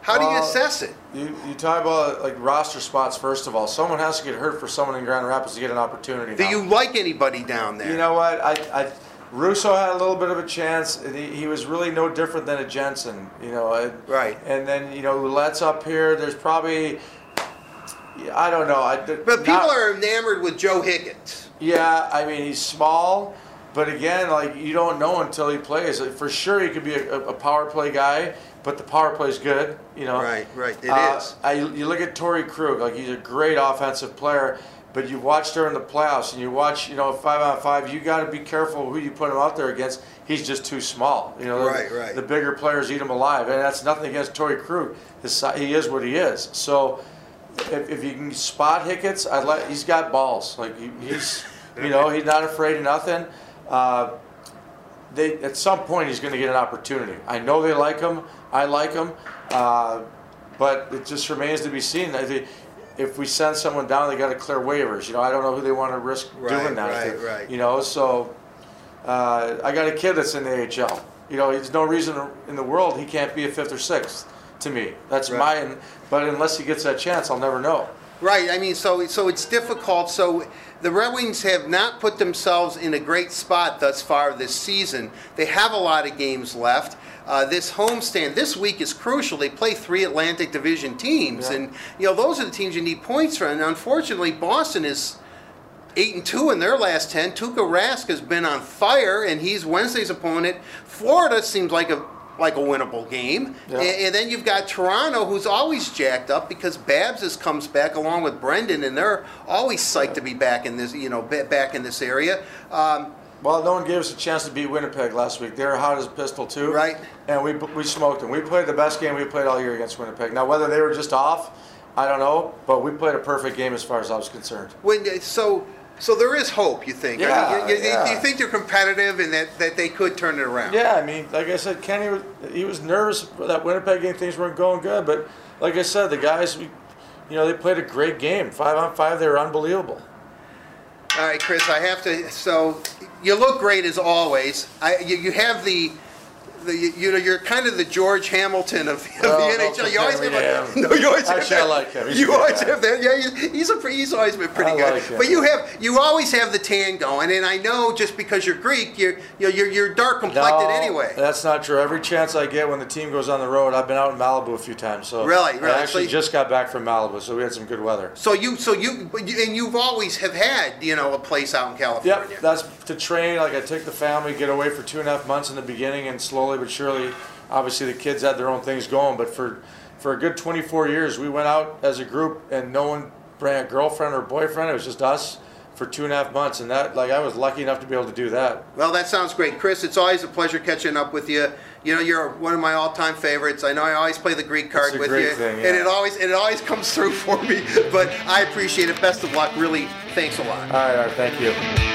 [SPEAKER 1] how do you assess it?
[SPEAKER 2] You, you talk about like roster spots first of all. Someone has to get hurt for someone in Grand Rapids to get an opportunity.
[SPEAKER 1] Do now. you like anybody down there?
[SPEAKER 2] You know what? I, I Russo had a little bit of a chance. He, he was really no different than a Jensen, you know.
[SPEAKER 1] Right.
[SPEAKER 2] And then you know, let's up here. There's probably, I don't know. I,
[SPEAKER 1] but people are enamored with Joe Hicketts.
[SPEAKER 2] Yeah, I mean he's small, but again, like you don't know until he plays. For sure, he could be a, a power play guy, but the power play is good. You know.
[SPEAKER 1] Right. Right. It uh, is.
[SPEAKER 2] I, you look at Torey Krug, like he's a great offensive player but you watch during the playoffs and you watch, you know, five on five, you got to be careful who you put him out there against. He's just too small. You know,
[SPEAKER 1] right,
[SPEAKER 2] the,
[SPEAKER 1] right.
[SPEAKER 2] the bigger players eat him alive, and that's nothing against Torey Krug. His, he is what he is. So, if, if you can spot Hicketts, I like. He's got balls. Like he, he's, *laughs* you know, he's not afraid of nothing. Uh, they at some point he's going to get an opportunity. I know they like him. I like him. Uh, but it just remains to be seen. They, if we send someone down, they got to clear waivers. You know, I don't know who they want to risk
[SPEAKER 1] right,
[SPEAKER 2] doing that.
[SPEAKER 1] Right,
[SPEAKER 2] to,
[SPEAKER 1] right.
[SPEAKER 2] You know, so uh, I got a kid that's in the AHL. You know, there's no reason in the world he can't be a fifth or sixth. To me, that's right. my. But unless he gets that chance, I'll never know.
[SPEAKER 1] Right. I mean, so so it's difficult. So the Red Wings have not put themselves in a great spot thus far this season. They have a lot of games left. Uh, this homestand this week is crucial. They play three Atlantic Division teams,
[SPEAKER 2] Yeah.
[SPEAKER 1] and you know those are the teams you need points from. And unfortunately, Boston is eight and two in their last ten. Tuukka Rask has been on fire, and he's Wednesday's opponent. Florida seems like a like a winnable game,
[SPEAKER 2] Yeah.
[SPEAKER 1] and, and then you've got Toronto, who's always jacked up because Babs has comes back along with Brendan, and they're always psyched to be back in this you know back in this area. Um,
[SPEAKER 2] Well, no one gave us a chance to beat Winnipeg last week. They were hot as a pistol too,
[SPEAKER 1] Right.
[SPEAKER 2] And we we smoked them. We played the best game we played all year against Winnipeg. Now whether they were just off, I don't know, but we played a perfect game as far as I was concerned.
[SPEAKER 1] when so. So there is hope, you think? I mean,
[SPEAKER 2] Yeah,
[SPEAKER 1] you, you-
[SPEAKER 2] yeah.
[SPEAKER 1] you think they're competitive and that, that they could turn it around?
[SPEAKER 2] Yeah, I mean, like I said, Kenny was he was nervous for that Winnipeg game. Things weren't going good, but like I said, the guys, we, you know, they played a great game. Five on five, they were unbelievable.
[SPEAKER 1] All right, Chris, I have to. So you look great as always. I, you, you have the. The, you know, you're kind of the George Hamilton of, of
[SPEAKER 2] Oh,
[SPEAKER 1] the NHL. You always have,
[SPEAKER 2] him. *laughs*
[SPEAKER 1] no, you always have
[SPEAKER 2] Actually,
[SPEAKER 1] that.
[SPEAKER 2] I like him. He's
[SPEAKER 1] you always
[SPEAKER 2] guy.
[SPEAKER 1] have that. Yeah, he's, he's a he's always been pretty
[SPEAKER 2] I
[SPEAKER 1] good.
[SPEAKER 2] like him.
[SPEAKER 1] But you have you always have the tan going, and I know just because you're Greek, you're you're you're, you're dark complected
[SPEAKER 2] No,
[SPEAKER 1] anyway.
[SPEAKER 2] That's not true. Every chance I get when the team goes on the road, I've been out in Malibu a few times. So
[SPEAKER 1] Really? Really?
[SPEAKER 2] I actually
[SPEAKER 1] So you-
[SPEAKER 2] just got back from Malibu, so we had some good weather.
[SPEAKER 1] So you so you you- and you've always have had you know a place out in California.
[SPEAKER 2] Yep, that's to train. Like I took the family, get away for two and a half months in the beginning, and slowly but surely, obviously the kids had their own things going. But for for a good 24 years, we went out as a group, and no one brought a girlfriend or boyfriend. It was just us for two and a half months, and that like I was lucky enough to be able to do that.
[SPEAKER 1] Well, that sounds great, Chris. It's always a pleasure catching up with you. You know, you're one of my all-time favorites. I know I always play the Greek card with you,
[SPEAKER 2] thing,
[SPEAKER 1] and it always it always comes *laughs* through for me. But I appreciate it. Best of luck. Really, thanks a lot.
[SPEAKER 2] All right, all right thank you.